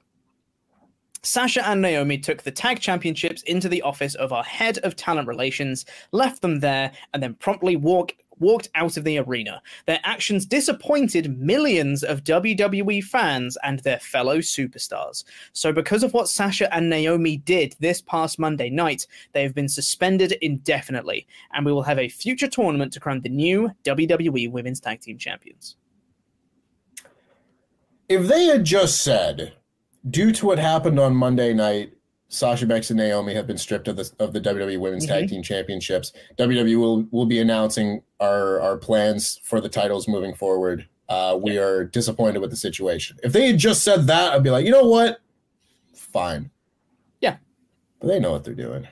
Sasha and Naomi took the tag championships into the office of our head of talent relations, left them there, and then promptly walk, walked out of the arena. Their actions disappointed millions of WWE fans and their fellow superstars. So, because of what Sasha and Naomi did this past Monday night, they have been suspended indefinitely, and we will have a future tournament to crown the new WWE Women's Tag Team Champions. if they had just said, due to what happened on Monday night, Sasha Banks and Naomi have been stripped of the of the WWE Women's Tag Team Championships. WWE will will be announcing our our plans for the titles moving forward. Uh, we are disappointed with the situation. If they had just said that, I'd be like, you know what, fine. Yeah. but they know what they're doing.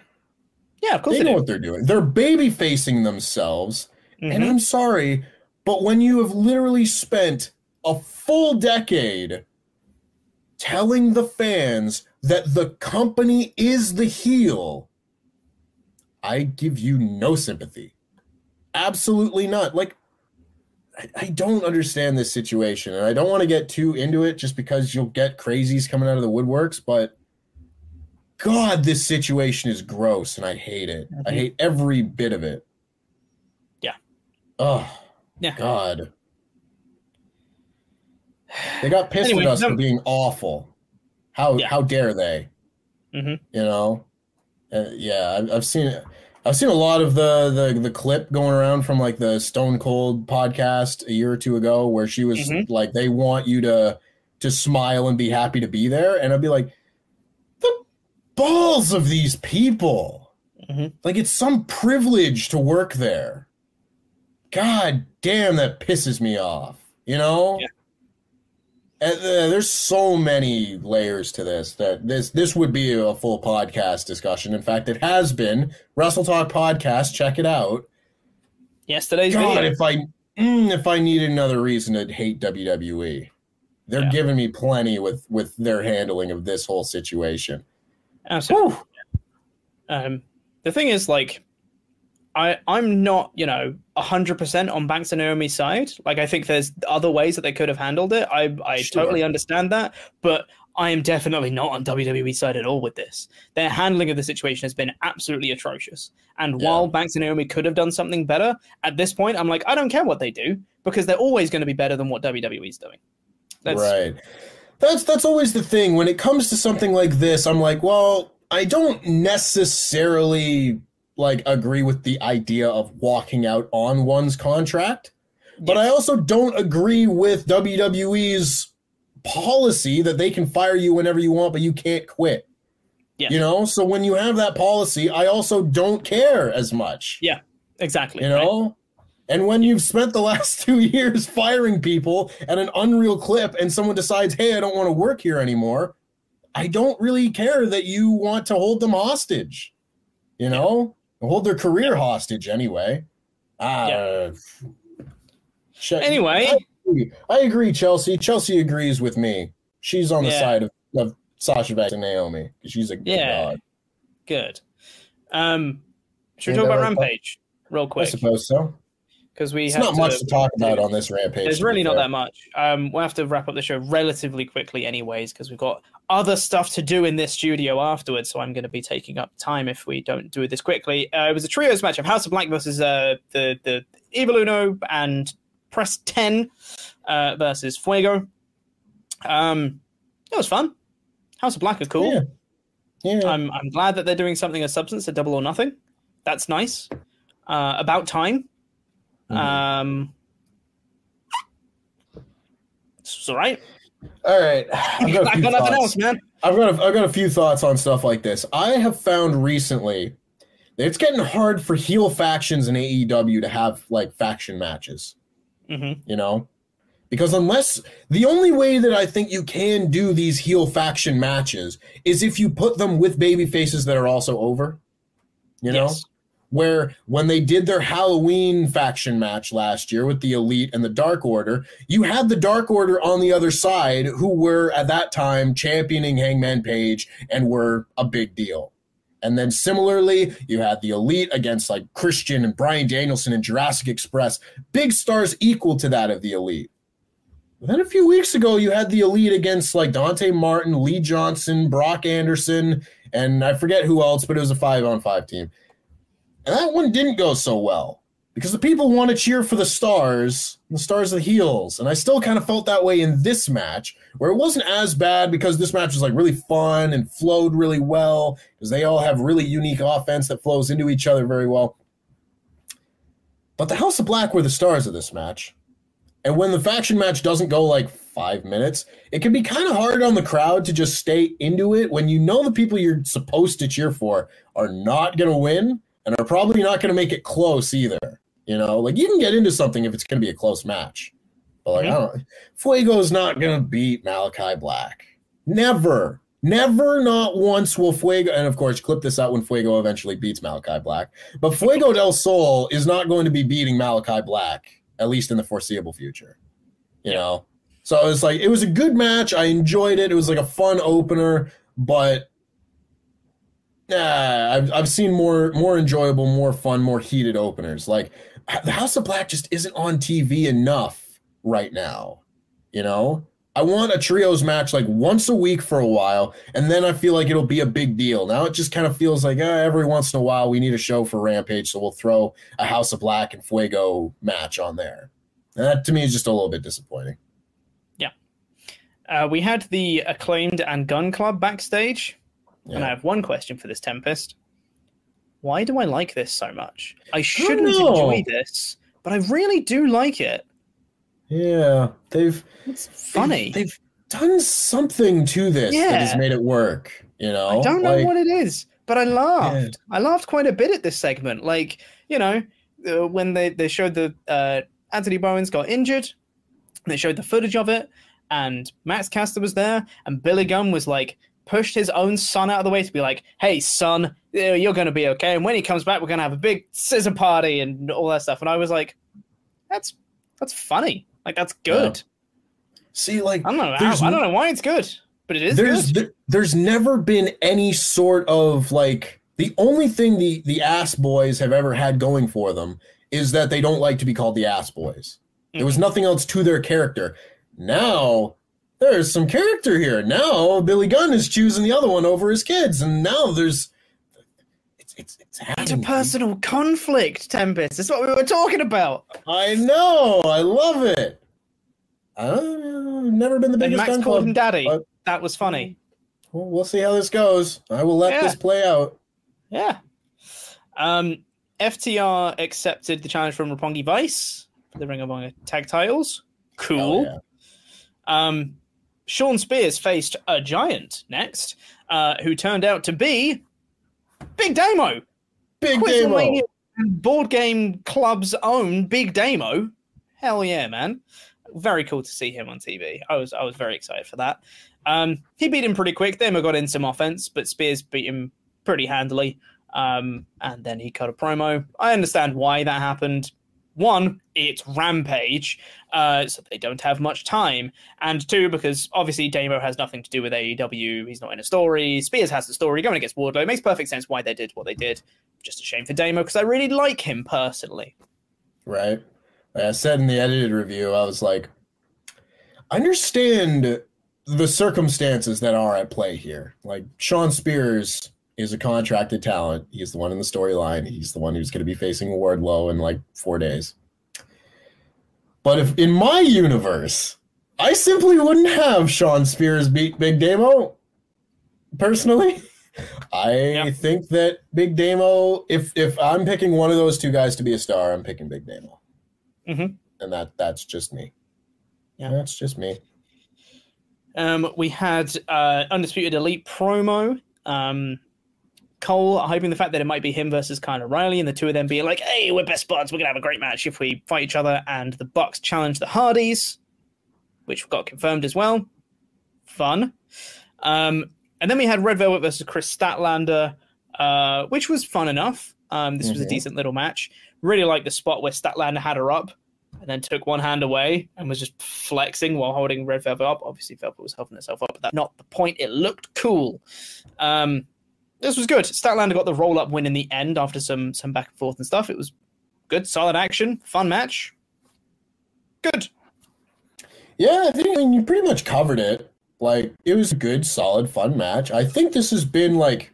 Yeah, of course They they, know do. what they're doing. They're baby facing themselves. And Mhm. I'm sorry, but when you have literally spent a full decade telling the fans that the company is the heel, I give you no sympathy. Absolutely not. Like, I, I don't understand this situation, and I don't want to get too into it just because you'll get crazies coming out of the woodworks, but God, this situation is gross and I hate it. I hate every bit of it. Yeah. Oh, Yeah. God. They got pissed Anyway, at us no- for being awful. How Yeah. how dare they? Mhm. You know, uh, yeah, I've, I've seen it. I've seen a lot of the, the the clip going around from like the Stone Cold podcast a year or two ago, where she was Mhm. like, "They want you to to smile and be happy to be there," and I'd be like, "The balls of these people! Mhm. Like it's some privilege to work there. God damn, that pisses me off. You know." Yeah. Uh, there's so many layers to this that this this would be a full podcast discussion. In fact, it has been WrestleTalk podcast. Check it out. Yesterday's God, video. if I mm, if I needed another reason to hate WWE, they're Yeah. giving me plenty with with their handling of this whole situation. Absolutely. Um, the thing is, like, I I'm not you know hundred percent on Banks and Naomi's side. Like, I think there's other ways that they could have handled it. I I Sure. totally understand that, but I am definitely not on WWE's side at all with this. Their handling of the situation has been absolutely atrocious. And Yeah. while Banks and Naomi could have done something better, at this point, I'm like, I don't care what they do because they're always going to be better than what WWE's doing. That's, right. That's that's always the thing when it comes to something like this. I'm like, well, I don't necessarily like agree with the idea of walking out on one's contract, but I also don't agree with WWE's policy that they can fire you whenever you want, but you can't quit. Yeah. You know, so when you have that policy, I also don't care as much. Yeah, exactly. You right? know? And when you've spent the last two years firing people at an unreal clip and someone decides, hey, I don't want to work here anymore, I don't really care that you want to hold them hostage. You know? Hold their career hostage anyway. Ah, Yeah. Che- Anyway. I agree. I agree, Chelsea. Chelsea agrees with me. She's on the Yeah. side of, of Sasha Banks and Naomi. She's a Yeah. god. Good. Um, should we talk about that Rampage real quick? I suppose so. Because we It's have not much to talk about on this rampage. There's really not that much. Um, we'll have to wrap up the show relatively quickly, anyways, because we've got other stuff to do in this studio afterwards. So I'm going to be taking up time if we don't do this quickly. Uh, it was a trios match of House of Black versus uh, the the Evil Uno and Preston uh, versus Fuego. Um, it was fun. House of Black are cool. Yeah. Yeah. I'm I'm glad that they're doing something of substance, a double or nothing. That's nice. Uh, about time. Mhm. Um, it's all right. All right. I've got, a I few got nothing else, man. I've got a, I've got a few thoughts on stuff like this. I have found recently that it's getting hard for heel factions in AEW to have like faction matches. hmm You know, because unless the only way that I think you can do these heel faction matches is if you put them with baby faces that are also over. You know, Yes. Where when they did their Halloween faction match last year with the Elite and the Dark Order, you had the Dark Order on the other side who were at that time championing Hangman Page and were a big deal. And then similarly, you had the Elite against like Christian and Bryan Danielson and Jurassic Express, big stars equal to that of the Elite. Then a few weeks ago, you had the Elite against like Dante Martin, Lee Johnson, Brock Anderson, and I forget who else, but it was a five on five team. And that one didn't go so well because the people want to cheer for the stars, the stars of the heels. And I still kind of felt that way in this match, where it wasn't as bad because this match was like really fun and flowed really well because they all have really unique offense that flows into each other very well. But the House of Black were the stars of this match. And when the faction match doesn't go like five minutes, it can be kind of hard on the crowd to just stay into it when you know the people you're supposed to cheer for are not going to win and are probably not going to make it close either. You know, like you can get into something if it's going to be a close match. But like, I mm-hmm. don't Fuego's not going to beat Malachi Black. Never. Never, not once will Fuego, and of course, clip this out when Fuego eventually beats Malachi Black. But Fuego del Sol is not going to be beating Malachi Black, at least in the foreseeable future. You know? So it was like, it was a good match. I enjoyed it. It was like a fun opener, but Nah, I've I've seen more more enjoyable, more fun, more heated openers. Like the House of Black just isn't on TV enough right now. You know, I want a trios match like once a week for a while, and then I feel like it'll be a big deal. Now it just kind of feels like eh, every once in a while we need a show for Rampage, so we'll throw a House of Black and Fuego match on there. And that to me is just a little bit disappointing. Yeah. Uh, we had the acclaimed and Gunn Club backstage. Yeah. And I have one question for this Tempest. Why do I like this so much? I shouldn't I enjoy this, but I really do like it. Yeah, they've it's funny. They've, they've done something to this yeah. that has made it work. You know, I don't know like, what it is, but I laughed. Yeah. I laughed quite a bit at this segment. Like, you know, uh, when they they showed the uh, Anthony Bowens got injured, they showed the footage of it, and Max Caster was there, and Billy Gunn was like, pushed his own son out of the way to be like, "Hey, son, you're going to be okay." And when he comes back, we're going to have a big scissor party and all that stuff. And I was like, "That's that's funny. Like that's good." Yeah. See, like I don't know, how, I don't know why it's good, but it is. There's good. there's never been any sort of like the only thing the the ass boys have ever had going for them is that they don't like to be called the ass boys. Mm-hmm. There was mm-hmm. nothing else to their character. Now there's some character here. Now Billy Gunn is choosing the other one over his kids, and now there's it's it's it's happening. personal conflict, Tempest. That's what we were talking about. I know. I love it. I've never been the biggest. Max called him daddy. But, that was funny. Well, we'll see how this goes. I will let yeah. this play out. Yeah. Um, FTR accepted the challenge from Roppongi Vice for the Ring of Honor tag titles. Cool. Yeah. Um, Shawn Spears faced a giant next, uh, who turned out to be Big Damo. Big Damo. Board Game Club's own Big Damo. Hell yeah, man. Very cool to see him on TV. I was I was very excited for that. Um, he beat him pretty quick. Damo got in some offense, but Spears beat him pretty handily. Um, and then he cut a promo. I understand why that happened one, it's Rampage, uh, so they don't have much time, and two, because obviously Damo has nothing to do with AEW. He's not in a story. Spears has the story going against Wardlow. It makes perfect sense why they did what they did. Just a shame for Damo because I really like him personally. Right. Like I said in the edited review, I was like, I understand the circumstances that are at play here. Like Shawn Spears is a contracted talent. He's the one in the storyline. He's the one who's going to be facing Wardlow in like four days. But if in my universe, I simply wouldn't have Shawn Spears beat Big Damo. Personally, I yep. think that Big Damo. If if I'm picking one of those two guys to be a star, I'm picking Big Damo. Mm-hmm. And that that's just me. Yeah, that's just me. Um, we had uh, undisputed elite promo. Um, Cole hoping the fact that it might be him versus Kyle O'Reilly, and the two of them being like, "Hey, we're best buds. We're gonna have a great match if we fight each other." And the Bucks challenge the Hardys, which got confirmed as well. Fun. Um, and then we had Red Velvet versus Kris Statlander, uh, which was fun enough. Um, this mm-hmm. was a mm-hmm. decent little match. Really liked the spot where Statlander had her up and then took one hand away and was just flexing while holding Red Velvet up. Obviously, Velvet was helping herself up, but that's not the point. It looked cool. Um, this was good. Statlander got the roll up win in the end after some some back and forth and stuff. It was good, solid action, fun match. Good. Yeah, I think I mean, you pretty much covered it. Like it was a good, solid, fun match. I think this has been like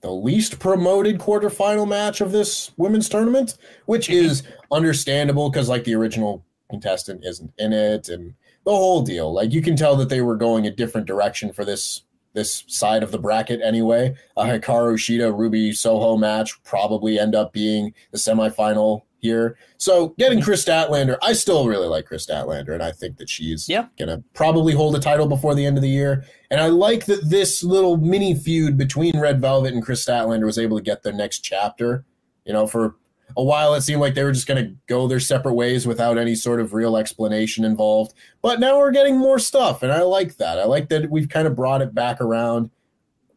the least promoted quarterfinal match of this women's tournament, which mm-hmm. is understandable because like the original contestant isn't in it and the whole deal. Like you can tell that they were going a different direction for this this side of the bracket anyway. A Hikaru Shida Ruby Soho match probably end up being the semifinal here. So getting mm-hmm. Statlander, I still really like Kris Statlander, and I think that she's yeah. gonna probably hold a title before the end of the year. And I like that this little mini feud between Red Velvet and Kris Statlander was able to get their next chapter. You know, for a while it seemed like they were just going to go their separate ways without any sort of real explanation involved. But now we're getting more stuff, and I like that. I like that we've kind of brought it back around.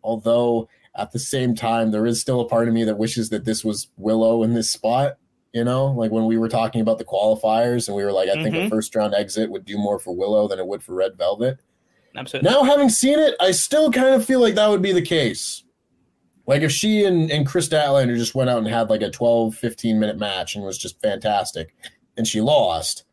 Although at the same time, there is still a part of me that wishes that this was Willow in this spot. You know, like when we were talking about the qualifiers, and we were like, I mm-hmm. think a first round exit would do more for Willow than it would for Red Velvet. Absolutely. Now, having seen it, I still kind of feel like that would be the case. Like if she and, and Kris Statlander just went out and had like a 12, 15 minute match and was just fantastic and she lost,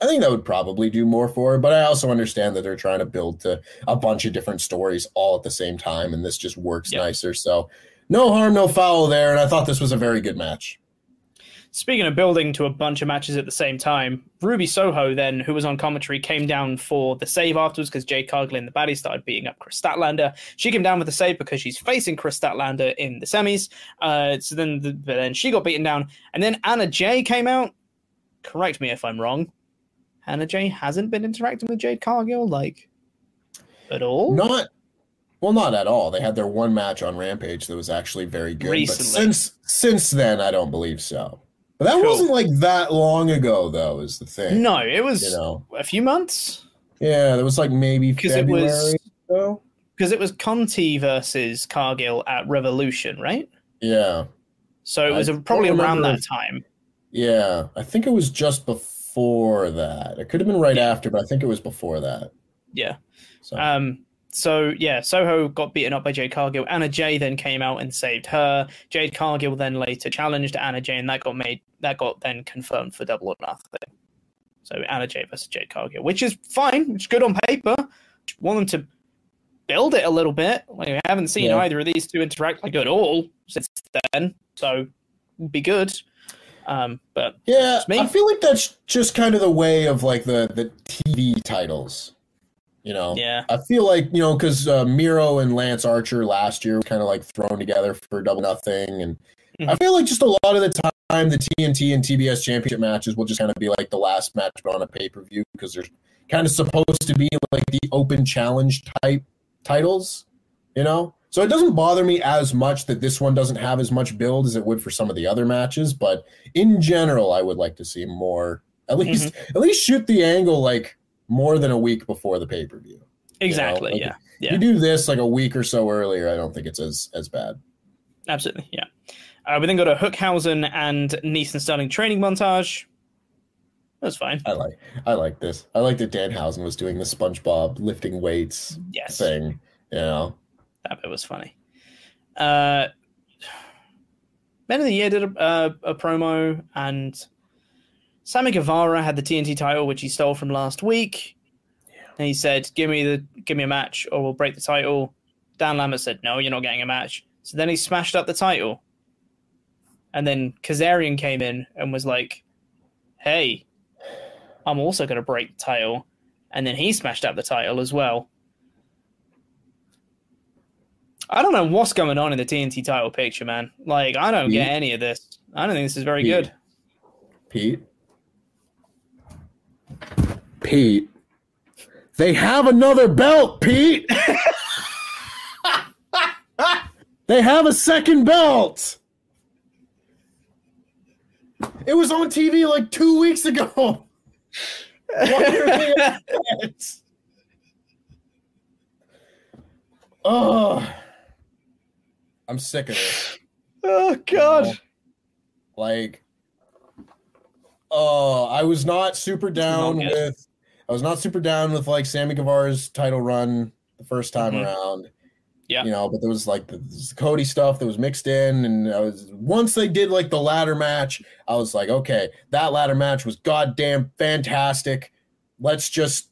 I think that would probably do more for her. But I also understand that they're trying to build to a bunch of different stories all at the same time, and this just works Yeah. nicer. So no harm, no foul there. And I thought this was a very good match. Speaking of building to a bunch of matches at the same time, Ruby Soho, then, who was on commentary, came down for the save afterwards because Jade Cargill and the baddie started beating up Kris Statlander. She came down with the save because she's facing Kris Statlander in the semis. Uh, so then, the, but then she got beaten down, and then Anna Jay came out. Correct me if I'm wrong. Anna Jay hasn't been interacting with Jade Cargill like at all. Not well, not at all. They had their one match on Rampage that was actually very good. Recently. But since since then, I don't believe so. But that Cool. wasn't like that long ago, though. Is the thing? No, it was you know. a few months Yeah, there was like maybe because it February. because it was Conti versus Cargill at Revolution, right? Yeah, So it was don't probably around that if- time. yeah. I think it was just before that. It could have been right Yeah. after, but I think it was before that. Yeah. So Um. So yeah, Soho got beaten up by Jade Cargill. Anna Jay then came out and saved her. Jade Cargill then later challenged Anna Jay, and that got made. That got then confirmed for Double or Nothing. So Anna Jay versus Jade Cargill, which is fine. it's good on paper. Just want them to build it a little bit. Like we haven't seen Yeah. either of these two interact like at all since then. So be good. Um. But yeah. I feel like that's just kind of the way of like the the TV titles. You know, yeah. I feel like you know because uh, Miro and Lance Archer last year were kind of like thrown together for double nothing, and I Mhm. feel like just a lot of the time the TNT and TBS championship matches will just kind of be like the last match on a pay per view because they're kind of supposed to be like the open challenge type titles, you know. So it doesn't bother me as much that this one doesn't have as much build as it would for some of the other matches, but in general, I would like to see more. At least, at least shoot the angle like more than a week before the pay per view. Exactly. like, yeah. Yeah. you do this like a week or so earlier, I don't think it's as as bad. Absolutely, yeah. Uh, we then go to Hookhausen and Neeson Sterling training montage. That's fine. I like I like this. I like that Danhausen was doing the SpongeBob lifting weights Yes, thing. You know, that bit was funny. Uh, Men of the Year did a, uh, a promo, and Sammy Guevara had the TNT title, which he stole from last week. And he said, "Give me the give me a match, or we'll break the title." Dan Lambert said, "No, you're not getting a match." So then he smashed up the title, and then Kazarian came in and was like, "Hey, I'm also going to break the title," and then he smashed up the title as well. I don't know what's going on in the TNT title picture, man. Like, I don't get any of this. I don't think this is very Pete. good. Pete. Pete. They have another belt, Pete. they have a second belt. It was on TV like two weeks ago. Why are they upset? Oh, I'm sick of this. Oh God! Like, oh, I was not super down with. I was not super down with like Sammy Guevara's title run the first time Mhm. around. Yeah. you know, but there was like the, the Cody stuff that was mixed in, and I was once they did like the ladder match, I was like, okay, that ladder match was goddamn fantastic. Let's just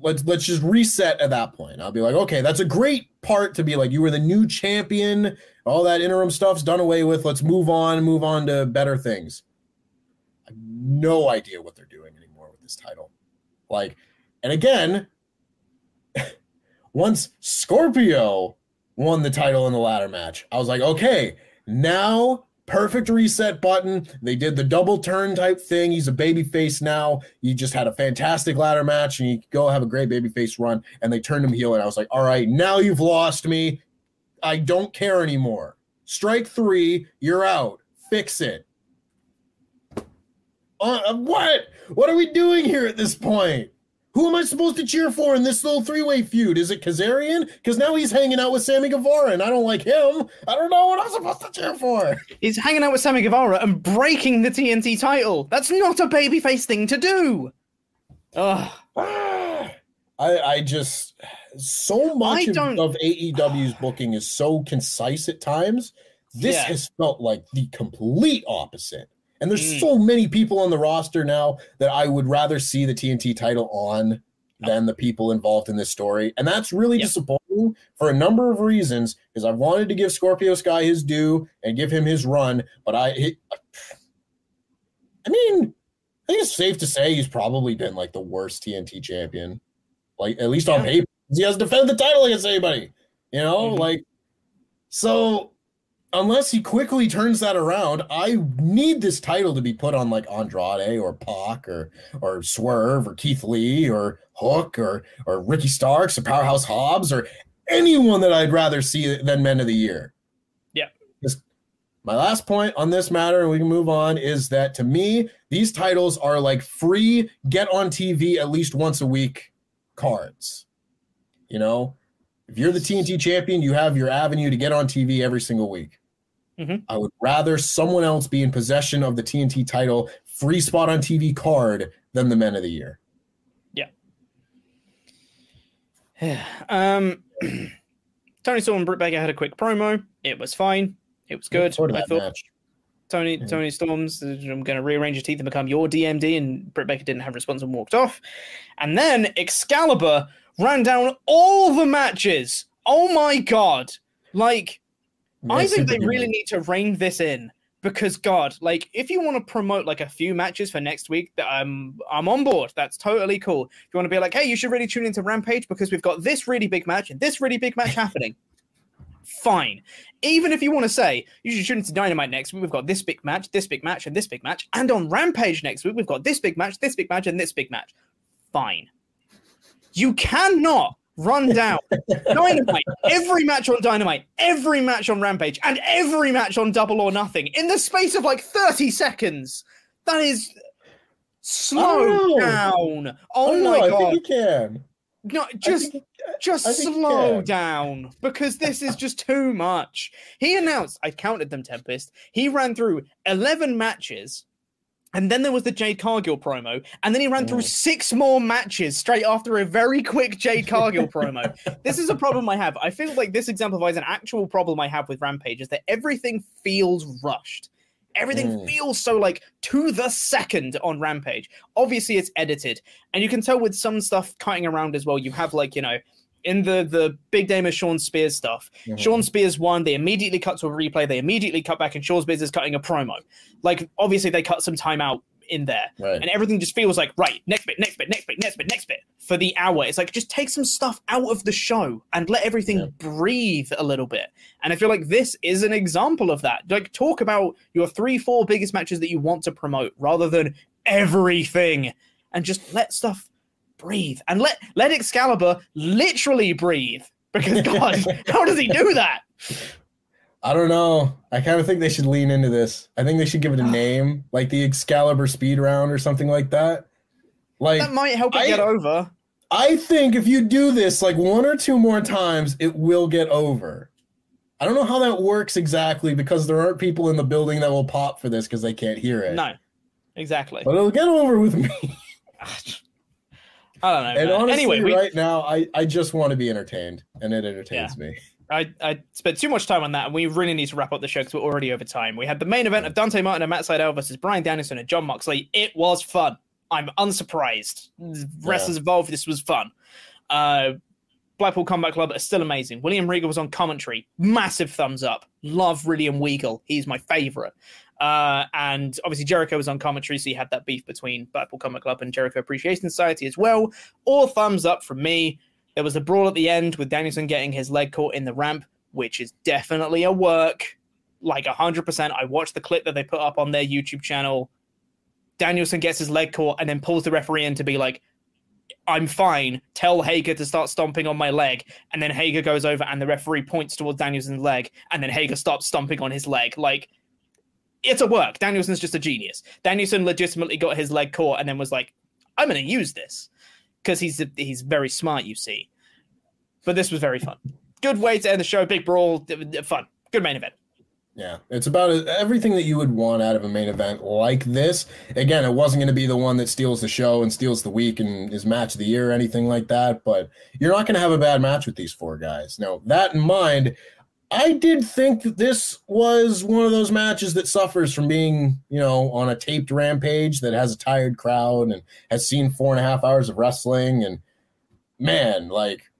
let's let's just reset at that point. I'll be like, okay, that's a great part to be like, you were the new champion. All that interim stuff's done away with. Let's move on, move on to better things. I have no idea what they're doing anymore with this title. Like, and again, once Scorpio won the title in the ladder match, I was like, okay, now perfect reset button. They did the double turn type thing. He's a baby face now. He just had a fantastic ladder match and he could go have a great baby face run. And they turned him heel. And I was like, all right, now you've lost me. I don't care anymore. Strike three, you're out. Fix it. Uh, what? What are we doing here at this point? Who am I supposed to cheer for in this little three-way feud? Is it Kazarian? Because now he's hanging out with Sammy Guevara, and I don't like him. I don't know what I'm supposed to cheer for. He's hanging out with Sammy Guevara and breaking the TNT title. That's not a babyface thing to do. Ugh. I, I just so much of, of AEW's booking is so concise at times. This Yeah. has felt like the complete opposite. And there's Mm. so many people on the roster now that I would rather see the TNT title on than the people involved in this story. And that's really Yep. disappointing for a number of reasons because I wanted to give Scorpio Sky his due and give him his run, but I it, I mean, I think it's safe to say he's probably been like the worst TNT champion. Like at least on Yeah. paper. He has defended the title against anybody. You know, Mhm. like so unless he quickly turns that around, I need this title to be put on like Andrade or Pac or or Swerve or Keith Lee or Hook or or Ricky Starks or Powerhouse Hobbs or anyone that I'd rather see than Men of the Year. Yeah. Just- my last point on this matter, and we can move on, is that to me, these titles are like free, get on TV at least once a week cards. You know, if you're the TNT champion, you have your avenue to get on TV every single week. Mhm. I would rather someone else be in possession of the TNT title free spot on TV card than the Men of the Year. Yeah. um, Toni Storm and Britt Baker had a quick promo. It was fine. It was good. I thought match. Toni Yeah. Toni Storm's, I'm going to rearrange your teeth and become your DMD, and Britt Baker didn't have a response and walked off. And then Excalibur ran down all the matches. Oh my god! Like I think they really need to rein this in because God, like if you want to promote like a few matches for next week, that I'm um, I'm on board. That's totally cool. If you want to be like, hey, you should really tune into Rampage because we've got this really big match and this really big match happening. Fine. Even if you want to say you should tune into Dynamite next week, we've got this big match, this big match, and this big match, and on Rampage next week we've got this big match, this big match, and this big match. Fine. You cannot run down Dynamite, every match on Dynamite, every match on Rampage, and every match on Double or Nothing in the space of like 30 seconds. That is slow down. Oh don't my I god. think you can. No, just think- just I think you slow down because this is just too much. He announced, I counted them, Tempest. He ran through 11 matches. And then there was the Jade Cargill promo, and then he ran through Mm. six more matches straight after a very quick Jade Cargill promo. This is a problem I have. I feel like this exemplifies an actual problem I have with Rampage is that everything feels rushed. Everything Mm. feels so like to the second on Rampage. Obviously, it's edited, and you can tell with some stuff cutting around as well. You have like you know, in the the big name of Shawn Spears stuff. Mhm. Shawn Spears won. They immediately cut to a replay. They immediately cut back, and Shawn Spears is cutting a promo. Like obviously, they cut some time out in there, Right. and everything just feels like right. Next bit, next bit, next bit, next bit, next bit for the hour. It's like just take some stuff out of the show and let everything Yeah. breathe a little bit. And I feel like this is an example of that. Like talk about your three, four biggest matches that you want to promote rather than everything, and just let stuff breathe and let let Excalibur literally breathe. Because God, how does he do that? I don't know. I kind of think they should lean into this. I think they should give it a name, like the Excalibur Speed Round or something like that. Like That might help it I- get over. I think if you do this like one or two more times, it will get over. I don't know how that works exactly because there aren't people in the building that will pop for this because they can't hear it. No, exactly. But it'll get over with me. Ah, I don't know. and man. honestly, anyway, we, right now, I, I just want to be entertained, and it entertains me. I, I spent too much time on that, and we really need to wrap up the show because we're already over time. We had the main event of Dante Martin and Matt Sydal versus Bryan Danielson and Jon Moxley. It was fun. I'm unsurprised. Wrestlers involved. This was fun. Uh, Blackpool Combat Club are still amazing. William Regal was on commentary. Massive thumbs up. Love William Weagle. He's my favorite. Uh, and obviously Jericho was on commentary, so you had that beef between Blackpool Combat Club and Jericho Appreciation Society as well. All thumbs up from me. There was a brawl at the end with Danielson getting his leg caught in the ramp, which is definitely a work. Like 100%. I watched the clip that they put up on their YouTube channel. Danielson gets his leg caught and then pulls the referee in to be like, I'm fine. Tell Hager to start stomping on my leg. And then Hager goes over and the referee points towards Danielson's leg. And then Hager stops stomping on his leg. Like, it's a work. Danielson's just a genius. Danielson legitimately got his leg caught and then was like, I'm going to use this. Because he's, he's very smart, you see. But this was very fun. Good way to end the show. Big brawl. Fun. Good main event. Yeah, it's about everything that you would want out of a main event like this. Again, it wasn't going to be the one that steals the show and steals the week and is match of the year or anything like that, but you're not going to have a bad match with these four guys. Now, that in mind, I did think that this was one of those matches that suffers from being, you know, on a taped rampage that has a tired crowd and has seen four and a half hours of wrestling. And man, like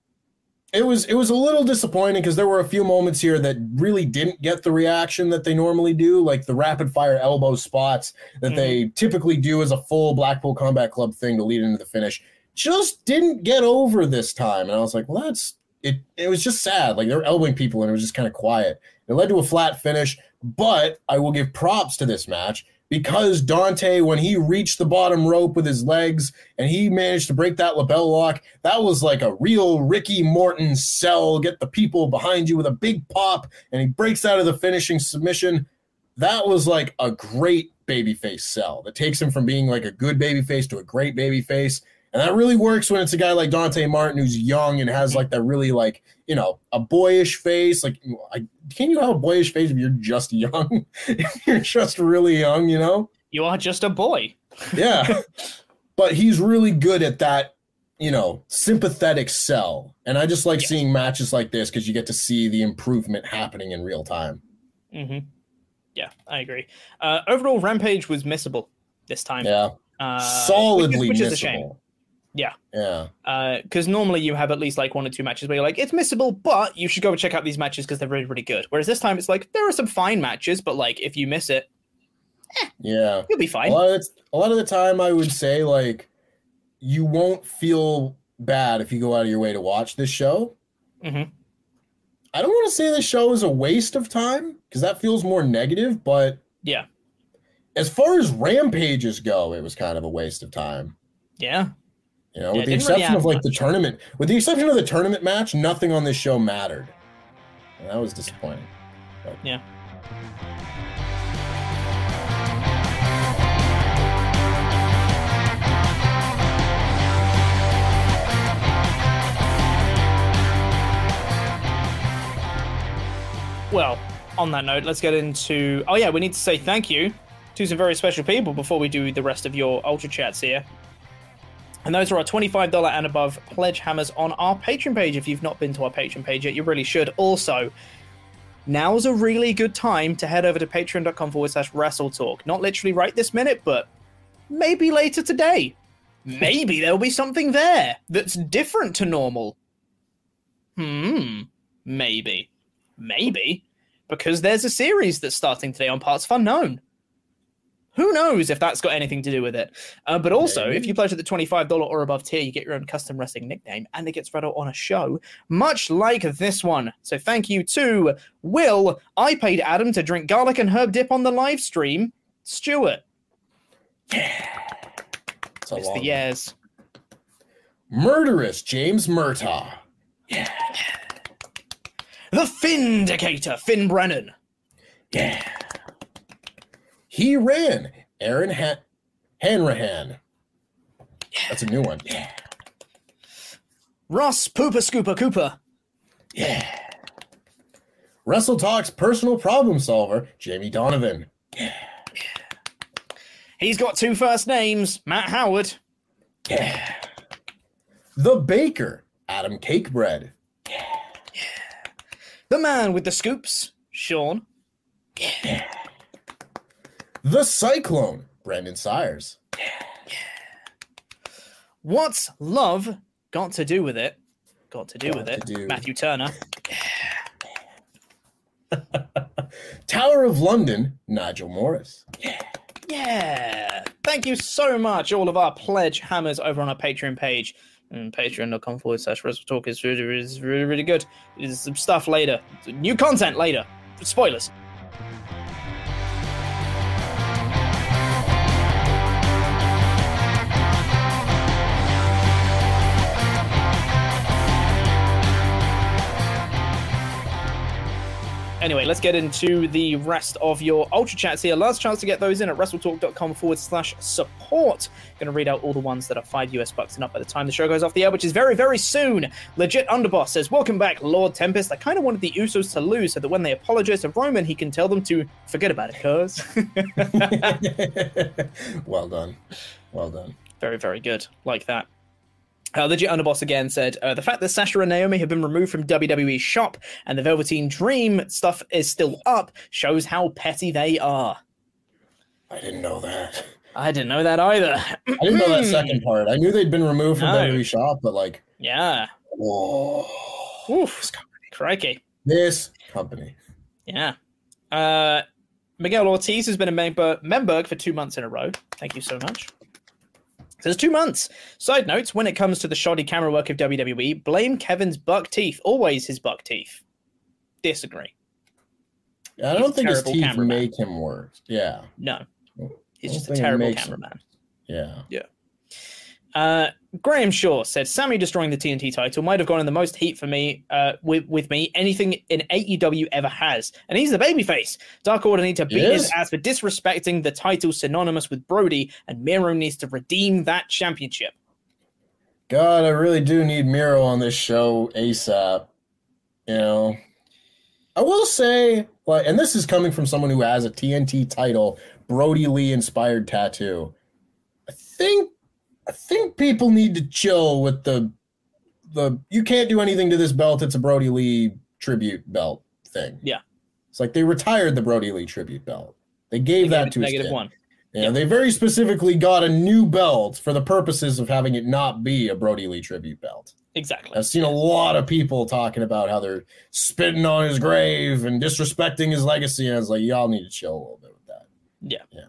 it was it was a little disappointing because there were a few moments here that really didn't get the reaction that they normally do, like the rapid fire elbow spots that mm-hmm. they typically do as a full Blackpool Combat Club thing to lead into the finish. Just didn't get over this time, and I was like, well, that's it. It was just sad. Like they're elbowing people, and it was just kind of quiet. It led to a flat finish, but I will give props to this match because Dante, when he reached the bottom rope with his legs and he managed to break that LeBell Lock, that was like a real Ricky Morton sell, get the people behind you with a big pop, and he breaks out of the finishing submission. That was like a great babyface sell that takes him from being like a good babyface to a great babyface. And that really works when it's a guy like Dante Martin who's young and has like that really like, you know, a boyish face. Like, I, can you have a boyish face if you're just young? if you're just really young, you know? You are just a boy. yeah. But he's really good at that, you know, sympathetic sell. And I just like seeing matches like this because you get to see the improvement happening in real time. Mm-hmm. Yeah, I agree. Uh, overall, Rampage was missable this time. Yeah. Uh, Solidly which is, which is missable. a shame. Yeah. Yeah. Because uh, normally you have at least like one or two matches where you're like, it's missable, but you should go and check out these matches because they're really, really good. Whereas this time it's like, there are some fine matches, but like if you miss it, eh, yeah, you'll be fine. A lot, of, a lot of the time, I would say like you won't feel bad if you go out of your way to watch this show. Mm-hmm. I don't want to say the show is a waste of time because that feels more negative, but yeah. As far as rampages go, it was kind of a waste of time. Yeah. You know, yeah, with the exception really of like the tournament, with the exception of the tournament match, nothing on this show mattered. And that was disappointing. But. Yeah. Well, on that note, let's get into. Oh, yeah, we need to say thank you to some very special people before we do the rest of your Ultra Chats here. And those are our $25 and above pledge hammers on our Patreon page. If you've not been to our Patreon page yet, you really should. Also, now's a really good time to head over to patreon.com forward slash WrestleTalk. Not literally right this minute, but maybe later today. Maybe there'll be something there that's different to normal. Hmm. Maybe. Maybe. Because there's a series that's starting today on Parts of Unknown. Who knows if that's got anything to do with it? Uh, but also, if you pledge at the $25 or above tier, you get your own custom wrestling nickname and it gets read out on a show, much like this one. So thank you to Will. I paid Adam to drink garlic and herb dip on the live stream. Stuart. Yeah. It's, it's the years. Murderous James Murtaugh. Yeah. The Findicator, Finn Brennan. Yeah. He ran Aaron Han- Hanrahan. That's a new one. Yeah. Ross Pooper Scooper Cooper. Yeah. WrestleTalk's personal problem solver, Jamie Donovan. Yeah. He's got two first names, Matt Howard. Yeah. The Baker, Adam Cakebread. Yeah. The man with the scoops, Sean. Yeah. The Cyclone, Brandon Sires. Yeah, yeah. What's love got to do with it? Got to do got with it. Do. Matthew Turner. Tower of London, Nigel Morris. Yeah. Yeah. Thank you so much, all of our pledge hammers over on our Patreon page. And patreon.com forward slash WrestleTalk is really, really, really, really good. There's some stuff later. New content later. Spoilers. Anyway, let's get into the rest of your Ultra Chats here. Last chance to get those in at WrestleTalk.com forward slash support. Going to read out all the ones that are 5 US bucks and up by the time the show goes off the air, which is very, very soon. Legit Underboss says, Welcome back, Lord Tempest. I kind of wanted the Usos to lose so that when they apologize to Roman, he can tell them to forget about it, cuz. well done. Well done. very, very good. Like that. Uh, Legit Underboss again said uh, the fact that Sasha and Naomi have been removed from WWE's shop and the Velveteen Dream stuff is still up shows how petty they are. I didn't know that. I didn't know that either. I didn't know that second part. I knew they'd been removed from No. WWE shop, but like, Yeah. whoa, Oof. Crikey. this company. Yeah. Uh, Miguel Ortiz has been a member Memberg for two months in a row. Thank you so much. Says two months. Side notes: When it comes to the shoddy camera work of WWE, blame Kevin's buck teeth. Always his buck teeth. Disagree. I don't think his teeth cameraman. make him worse. Yeah, No, he's just a don't think it terrible cameraman. him. cameraman. yeah. Uh, Graham Shaw said Sammy destroying the TNT title might have gone in the most heat for me uh, with with me anything in AEW ever has, and he's the babyface. Dark Order need to beat his Yes. ass for disrespecting the title synonymous with Brodie, and Miro needs to redeem that championship. God, I really do need Miro on this show ASAP. You know, I will say, like, and this is coming from someone who has a TNT title, Brodie Lee inspired tattoo. I think, I think people need to chill with the, the you can't do anything to this belt. It's a Brodie Lee tribute belt thing. Yeah. it's like they retired the Brodie Lee tribute belt. They gave They that to his kid. one. Yeah, they very specifically got a new belt for the purposes of having it not be a Brodie Lee tribute belt. Exactly. I've seen a lot of people talking about how they're spitting on his grave and disrespecting his legacy, and I was like, y'all need to chill a little bit with that. Yeah. Yeah.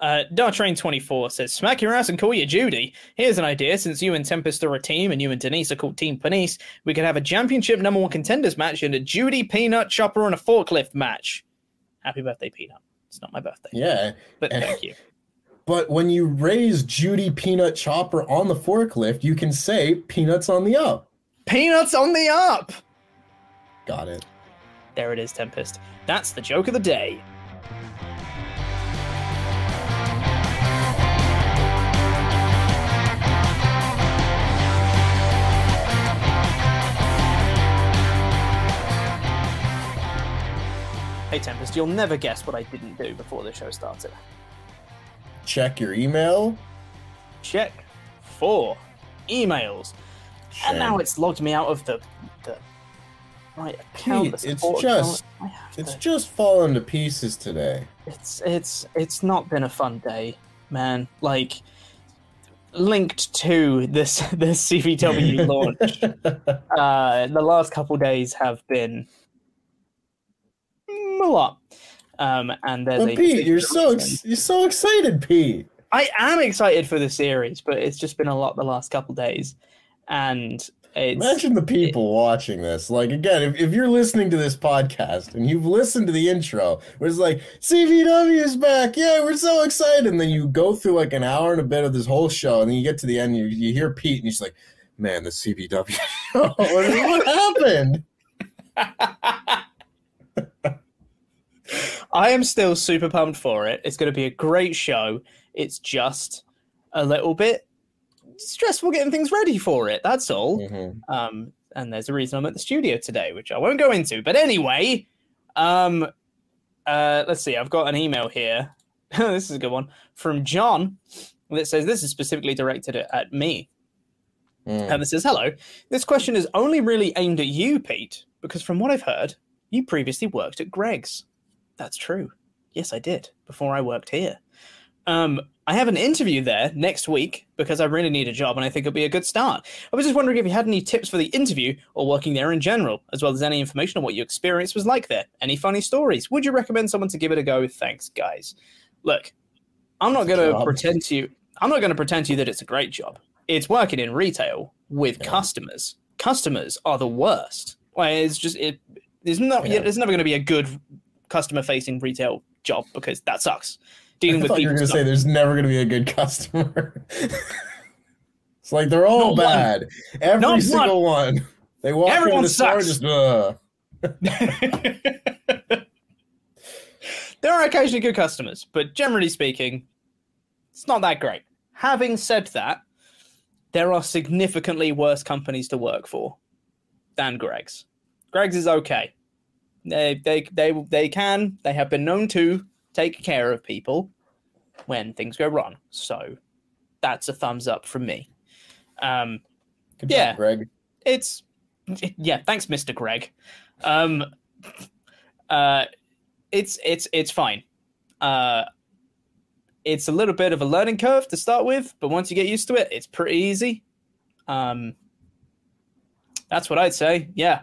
Uh, Dartrain24 says, Smack your ass and call you Judy. Here's an idea. Since you and Tempest are a team and you and Denise are called Team Penice, we could have a championship number one contenders match and a Judy, Peanut, Chopper, and a forklift match. Happy birthday, Peanut. It's not my birthday, Yeah. but thank you. But when you raise Judy Peanut Chopper on the forklift, you can say peanuts on the up. Peanuts on the up! Got it. There it is, Tempest. That's the joke of the day. Hey, Tempest, you'll never guess what I didn't do before the show started. Check your email. Check for emails. And now it's logged me out of the, the right account. Pete, the it's just- account. It's to- just falling to pieces today. it's it's it's not been a fun day, man. Like linked to this this CVW launch, uh, the last couple days have been a lot. Um, and there's a Pete, you're so ex- you're so excited, Pete. I am excited for the series, but it's just been a lot the last couple days, and it's Imagine the people watching this. Like again, if, if you're listening to this podcast and you've listened to the intro, where it's like CVW is back, yeah, we're so excited, and then you go through like an hour and a bit of this whole show, and then you get to the end, and you, you hear Pete, and he's like, "Man, the CVW show, what happened?" I am still super pumped for it. It's going to be a great show. It's just a little bit stressful getting things ready for it. That's all. Mhm. Um, and there's a reason I'm at the studio today, which I won't go into. But anyway, um, uh, let's see. I've got an email here. this is a good one from John that says this is specifically directed at, at me. Mm. And it says, Hello. This question is only really aimed at you, Pete, because from what I've heard, you previously worked at Greggs. That's true. Yes, I did, before I worked here. Um, I have an interview there next week because I really need a job and I think it'll be a good start. I was just wondering if you had any tips for the interview or working there in general, as well as any information on what your experience was like there. Any funny stories? Would you recommend someone to give it a go? Thanks, guys. Look, I'm not going to pretend to you. I'm not going to pretend to you that it's a great job. It's working in retail with Yeah. customers. Customers are the worst. Like, it's just it. There's not. Yeah. There's never going to be a good customer-facing retail job because that sucks. Dealing I with people. going to say there's never going to be a good customer. it's like they're all Not one. bad. Every Not single one. They walk Everyone into the sucks. just uh there are occasionally good customers, but generally speaking, it's not that great. Having said that, there are significantly worse companies to work for than Greggs. Greggs is okay. They they they they can they have been known to take care of people when things go wrong. So that's a thumbs up from me. Um, Good Yeah. job, Greg. it's yeah thanks mr greg um uh it's it's it's fine uh it's a little bit of a learning curve to start with but once you get used to it it's pretty easy um that's what i'd say yeah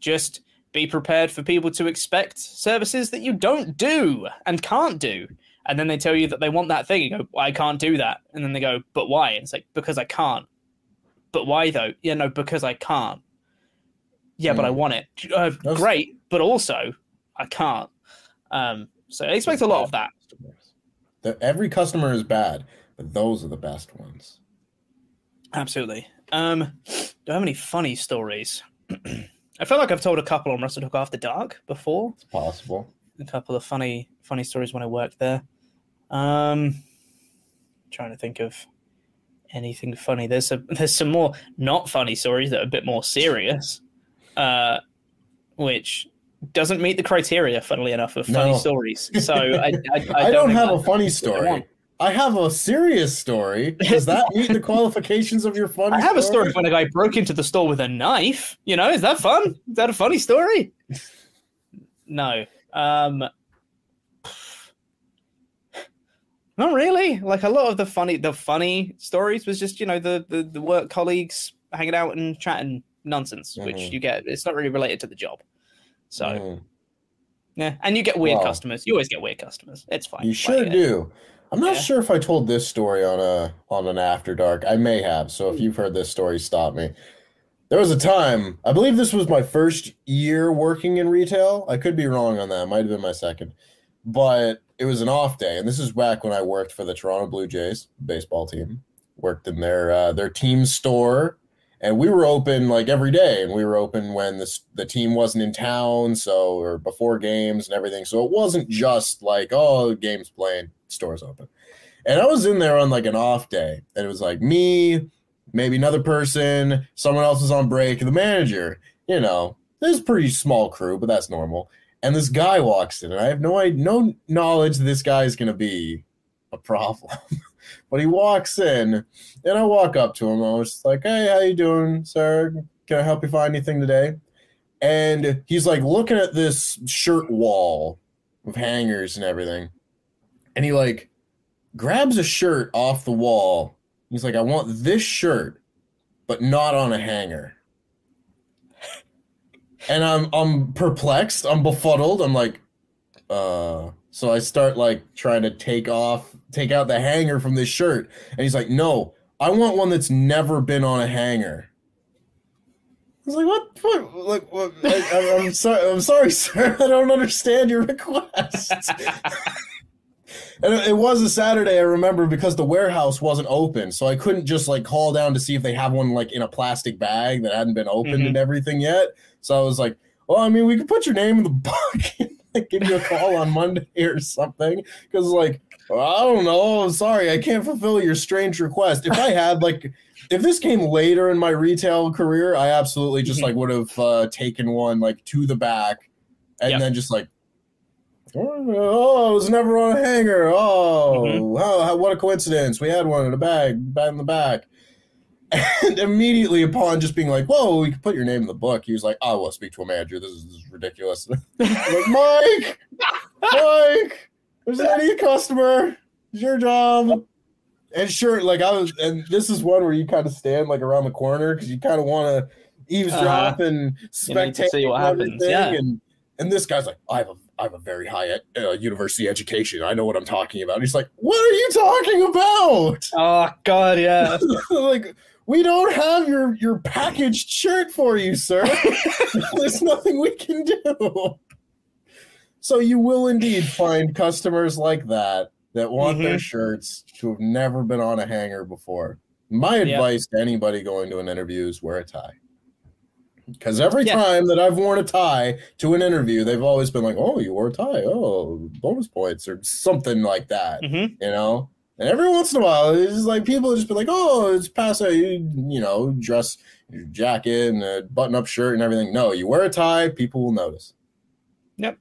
just be prepared for people to expect services that you don't do and can't do and then they tell you that they want that thing you go i can't do that and then they go but why and it's like because i can't but why though? Yeah, no, because I can't. Yeah, but I Hmm. want it. Uh, great, but also I can't. Um, so I expect a lot of that. The, every customer is bad, but those are the best ones. Absolutely. Um, do I have any funny stories? I feel like I've told a couple on WrestleTalk After Dark before. It's possible. A couple of funny, funny stories when I worked there. Um, trying to think of anything funny. There's a there's some more not funny stories that are a bit more serious, uh, which doesn't meet the criteria, funnily enough, of funny No. stories. So I, I, I, I, don't, think have a funny story. I have a serious story. Does that meet the qualifications of your funny I have a story when a guy broke into the store with a knife. You know, is that fun? Is that a funny story? No. Um Not really. Like a lot of the funny the funny stories was just, you know, the the, the work colleagues hanging out and chatting nonsense, which Mhm. you get it's not really related to the job. So Mm, yeah. And you get weird Wow. customers. You always get weird customers. It's fine. you sure do. I'm not Yeah. sure if I told this story on a on an after dark. I may have. So Hmm. if you've heard this story, stop me. There was a time, I believe this was my first year working in retail. I could be wrong on that. Might have been my second. But it was an off day, and this is back when I worked for the Toronto Blue Jays baseball team. Worked in their uh, their team store, and we were open like every day, and we were open when the the team wasn't in town, so or before games and everything. So it wasn't just like oh, game's playing, stores open. And I was in there on like an off day, and it was like me, maybe another person, someone else was on break, the manager. You know, this is pretty small crew, but that's normal. And this guy walks in, and I have no no knowledge that this guy is going to be a problem. but he walks in, and I walk up to him. I was like, "Hey, how you doing, sir? Can I help you find anything today?" And he's like looking at this shirt wall with hangers and everything, and he like grabs a shirt off the wall. He's like, "I want this shirt, but not on a hanger." and I'm I'm perplexed. I'm befuddled. I'm like, uh. So I start like trying to take off, take out the hanger from this shirt, and he's like, "No, I want one that's never been on a hanger." I was like, "What? What? Like, what? I, I'm sorry. I'm sorry, sir. I don't understand your request." And it was a Saturday, I remember, because the warehouse wasn't open, so I couldn't just like call down to see if they have one like in a plastic bag that hadn't been opened Mhm. and everything yet. So I was like, "Well, I mean, we could put your name in the book and like, give you a call on Monday or something." Because like, I don't know. Sorry, I can't fulfill your strange request. If I had like, if this came later in my retail career, I absolutely just Mhm. like would have uh, taken one like to the back, and Yep. then just like Oh, it was never on a hanger. Oh, Mhm. how, how- what a coincidence. We had one in a bag, bag in the back. And immediately upon just being like, whoa, we could put your name in the book, he was like, I will speak to a manager. This is, this is ridiculous. Like, Mike, Mike, there's any customer. It's your job. And sure, like I was, and this is one where you kind of stand like around the corner because you kind of want to eavesdrop and You need to spectate see what happens, yeah. And and this guy's like, I have a I have a very high uh, university education. I know what I'm talking about. And he's like, What are you talking about? Oh god, yeah. like, we don't have your your packaged shirt for you, sir. There's nothing we can do. So you will indeed find customers like that that want their Mhm. shirts to have never been on a hanger before. My advice to anybody going to an interview is wear a tie. Because every Yeah. time that I've worn a tie to an interview, they've always been like, "Oh, you wore a tie. Oh, bonus points or something like that." Mhm. You know. And every once in a while, it's just like people just be like, "Oh, it's past a you, you know dress your jacket and a button-up shirt and everything." No, you wear a tie, people will notice. Yep,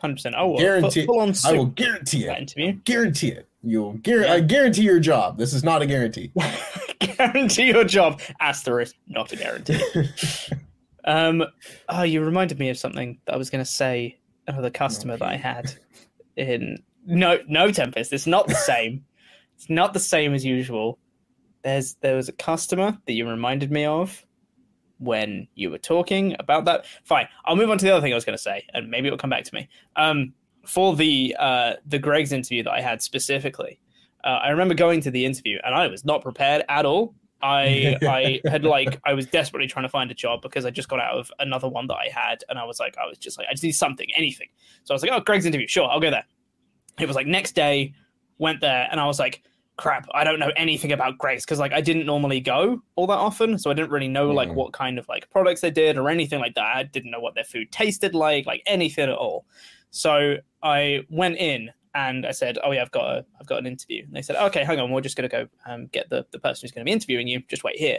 Hundred percent. Oh, well, Guarantee. full on I will guarantee it. interview. Guarantee it. You'll guar- Yeah. I guarantee your job. This is not a guarantee. guarantee your job. Asterisk, not a guarantee. um, oh, you reminded me of something that I was going to say of the customer that I had in no no Tempest. It's not the same. it's not the same as usual. There's there was a customer that you reminded me of when you were talking about that. Fine, I'll move on to the other thing I was going to say, and maybe it'll come back to me. Um, for the uh, the Greggs interview that I had specifically, uh, I remember going to the interview and I was not prepared at all. I I had like I was desperately trying to find a job because I just got out of another one that I had, and I was like I was just like I just need something, anything. So I was like, oh, Greggs interview, sure, I'll go there. It was like next day, went there, and I was like, crap, I don't know anything about Greggs because like I didn't normally go all that often, so I didn't really know like Mhm. what kind of like products they did or anything like that. I didn't know what their food tasted like, like anything at all. So I went in and I said, "Oh yeah, I've got a, I've got an interview." And they said, "Okay, hang on, we're just going to go um, get the, the person who's going to be interviewing you. Just wait here."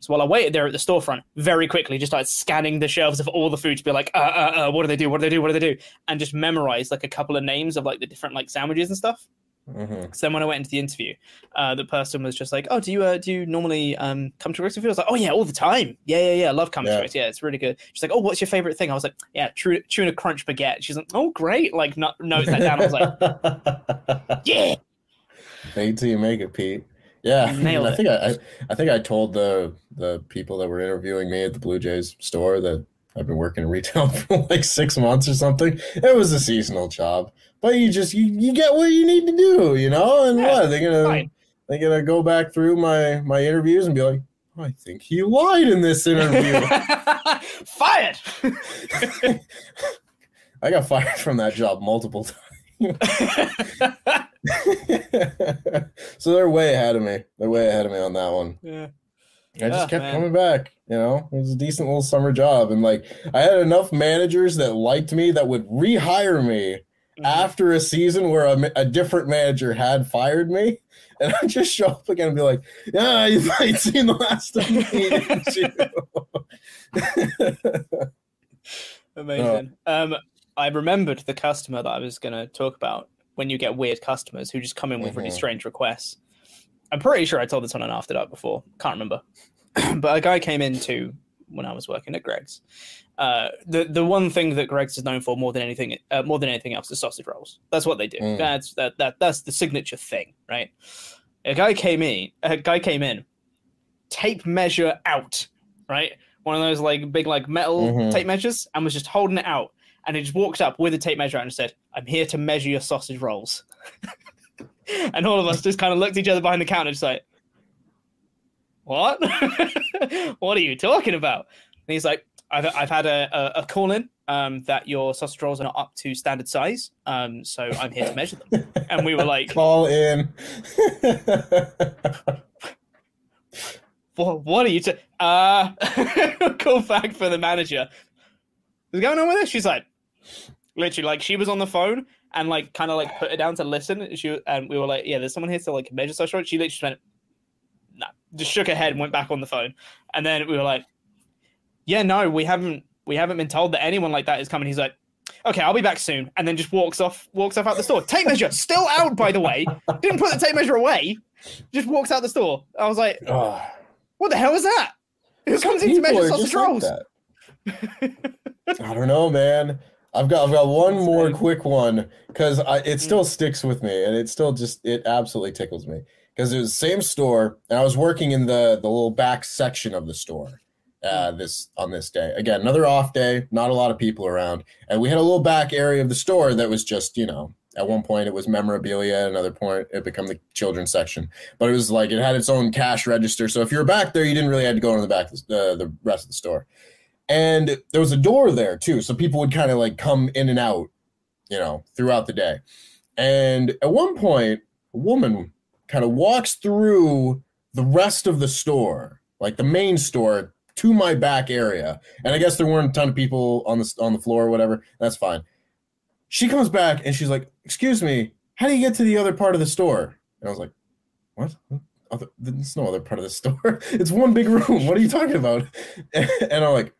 So while I waited there at the storefront, very quickly just started scanning the shelves of all the food to be like, uh, uh, uh, "What do they do? What do they do? What do they do?" And just memorize like a couple of names of like the different like sandwiches and stuff. Mhm. So then when I went into the interview, uh, the person was just like, "Oh, do you uh, do you normally um, come to Rixie I was like, "Oh yeah, all the time. Yeah, yeah, yeah. I love coming Yeah. to it. Yeah, it's really good." She's like, "Oh, what's your favorite thing?" I was like, "Yeah, tuna, tuna crunch baguette." She's like, "Oh, great!" Like, no, notes that down. I was like, "Yeah." Fake till you make it, Pete. Yeah, Nailed I think I, I, I think I told the the people that were interviewing me at the Blue Jays store that I've been working in retail for like six months or something. It was a seasonal job, but you just you, you get what you need to do, you know. And Yeah, what they're gonna fine. they're gonna go back through my my interviews and be like, "Oh, I think he lied in this interview. Fired. I got fired from that job multiple times. so they're way ahead of me. They're way ahead of me on that one. yeah. I just Ah, kept man. coming back. You know, it was a decent little summer job, and like I had enough managers that liked me that would rehire me. After a season where a, a different manager had fired me, and I just show up again and be like, "Yeah, you might seen the last of me." didn't you?" Amazing. Um, I remembered the customer that I was going to talk about when you get weird customers who just come in with really Mhm. strange requests. I'm pretty sure I told this on an after dark before. Can't remember. but a guy came into when I was working at Greggs. Uh, the the one thing that Greggs is known for more than anything uh, more than anything else is sausage rolls. That's what they do. Mm. That's that that that's the signature thing, right? A guy came in. A guy came in. Tape measure out, right? One of those like big like metal Mhm. tape measures, and was just holding it out. And he just walked up with a tape measure out and said, "I'm here to measure your sausage rolls." and all of us just kind of looked at each other behind the counter, just like, "What? what are you talking about?" And he's like, "I've I've had a a, a call in um, that your sausage rolls are not up to standard size, um, so I'm here to measure them." And we were like, Call in. what, what are you? T- uh, call back for the manager. What's going on with this? She's like, literally, like she was on the phone and like kind of like put it down to listen. She and we were like, yeah, there's someone here to like measure social. She literally just went, just shook her head and went back on the phone. And then we were like, yeah, no, we haven't, we haven't been told that anyone like that is coming. He's like. Okay, I'll be back soon, and then just walks off. Walks off out the store. Tape measure still out, by the way. Didn't put the tape measure away. Just walks out the store. I was like, Oh, what the hell is that? Who comes in to measure sausage just like. I don't know, man. I've got I've got one more quick one because Mm. it still sticks with me and it still just it absolutely tickles me because it was the same store and I was working in the the little back section of the store uh, this on this day. Again another off day not a lot of people around and we had a little back area of the store that was just you know at one point it was memorabilia at another point it became the children's section but it was like it had its own cash register so if you were back there you didn't really have to go into the back of the, uh, the rest of the store. And there was a door there too so people would kind of like come in and out you know throughout the day. And at one point a woman kind of walks through the rest of the store like the main store to my back area. And I guess there weren't a ton of people on the on the floor or whatever. That's fine. She comes back and she's like, "Excuse me, how do you get to the other part of the store?" And I was like, "What? Other, there's no other part of the store. it's one big room. What are you talking about?" And I'm like,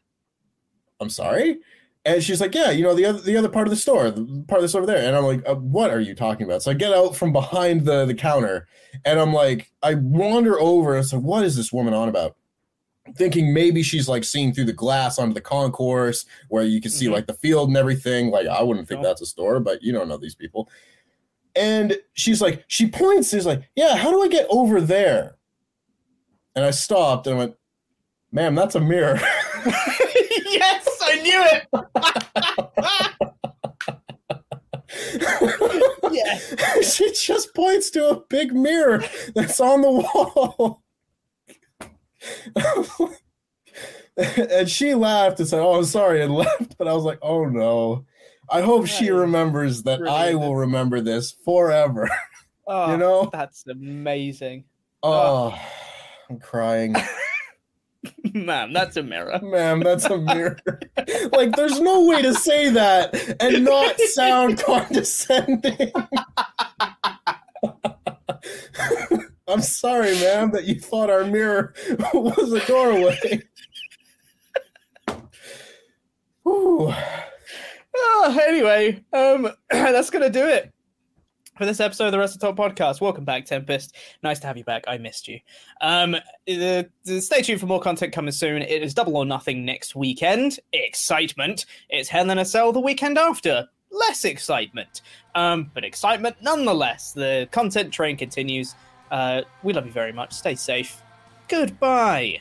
"I'm sorry." And she's like, "Yeah, you know the other the other part of the store, the part that's over there." And I'm like, uh, "What are you talking about?" So I get out from behind the the counter, and I'm like, I wander over and like, "What is this woman on about?" Thinking maybe she's like seeing through the glass onto the concourse where you can see Mhm. like the field and everything. Like I wouldn't think that's a store, but you don't know these people. And she's like, she points, is like, "Yeah, how do I get over there?" And I stopped and I went, "Ma'am, that's a mirror." knew it. yes. she just points to a big mirror that's on the wall. and she laughed and said, Oh, I'm sorry, and left. But I was like, Oh no. I hope she remembers that I will remember this forever. Oh, you know? that's amazing, Oh, I'm crying. man. That's a mirror. Ma'am, that's a mirror. like, there's no way to say that and not sound condescending. I'm sorry, ma'am, that you thought our mirror was a doorway. Whew. Oh, anyway, um, that's gonna do it for this episode of the WrestleTalk podcast. Welcome back, Tempest. Nice to have you back. I missed you. Um, the- stay tuned for more content coming soon. It is Double or Nothing next weekend. Excitement. It's Hell in a Cell the weekend after. Less excitement, um, but excitement nonetheless. The content train continues. Uh, we love you very much. Stay safe. Goodbye.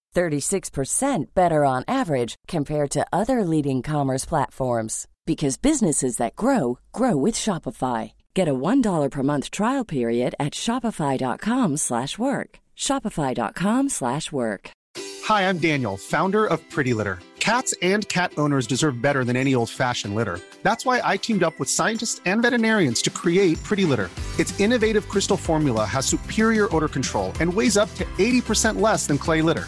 36% better on average compared to other leading commerce platforms because businesses that grow grow with Shopify. Get a $1 per month trial period at shopify.com/work. shopify.com/work. Hi, I'm Daniel, founder of Pretty Litter. Cats and cat owners deserve better than any old fashioned litter. That's why I teamed up with scientists and veterinarians to create Pretty Litter. Its innovative crystal formula has superior odor control and weighs up to 80% less than clay litter.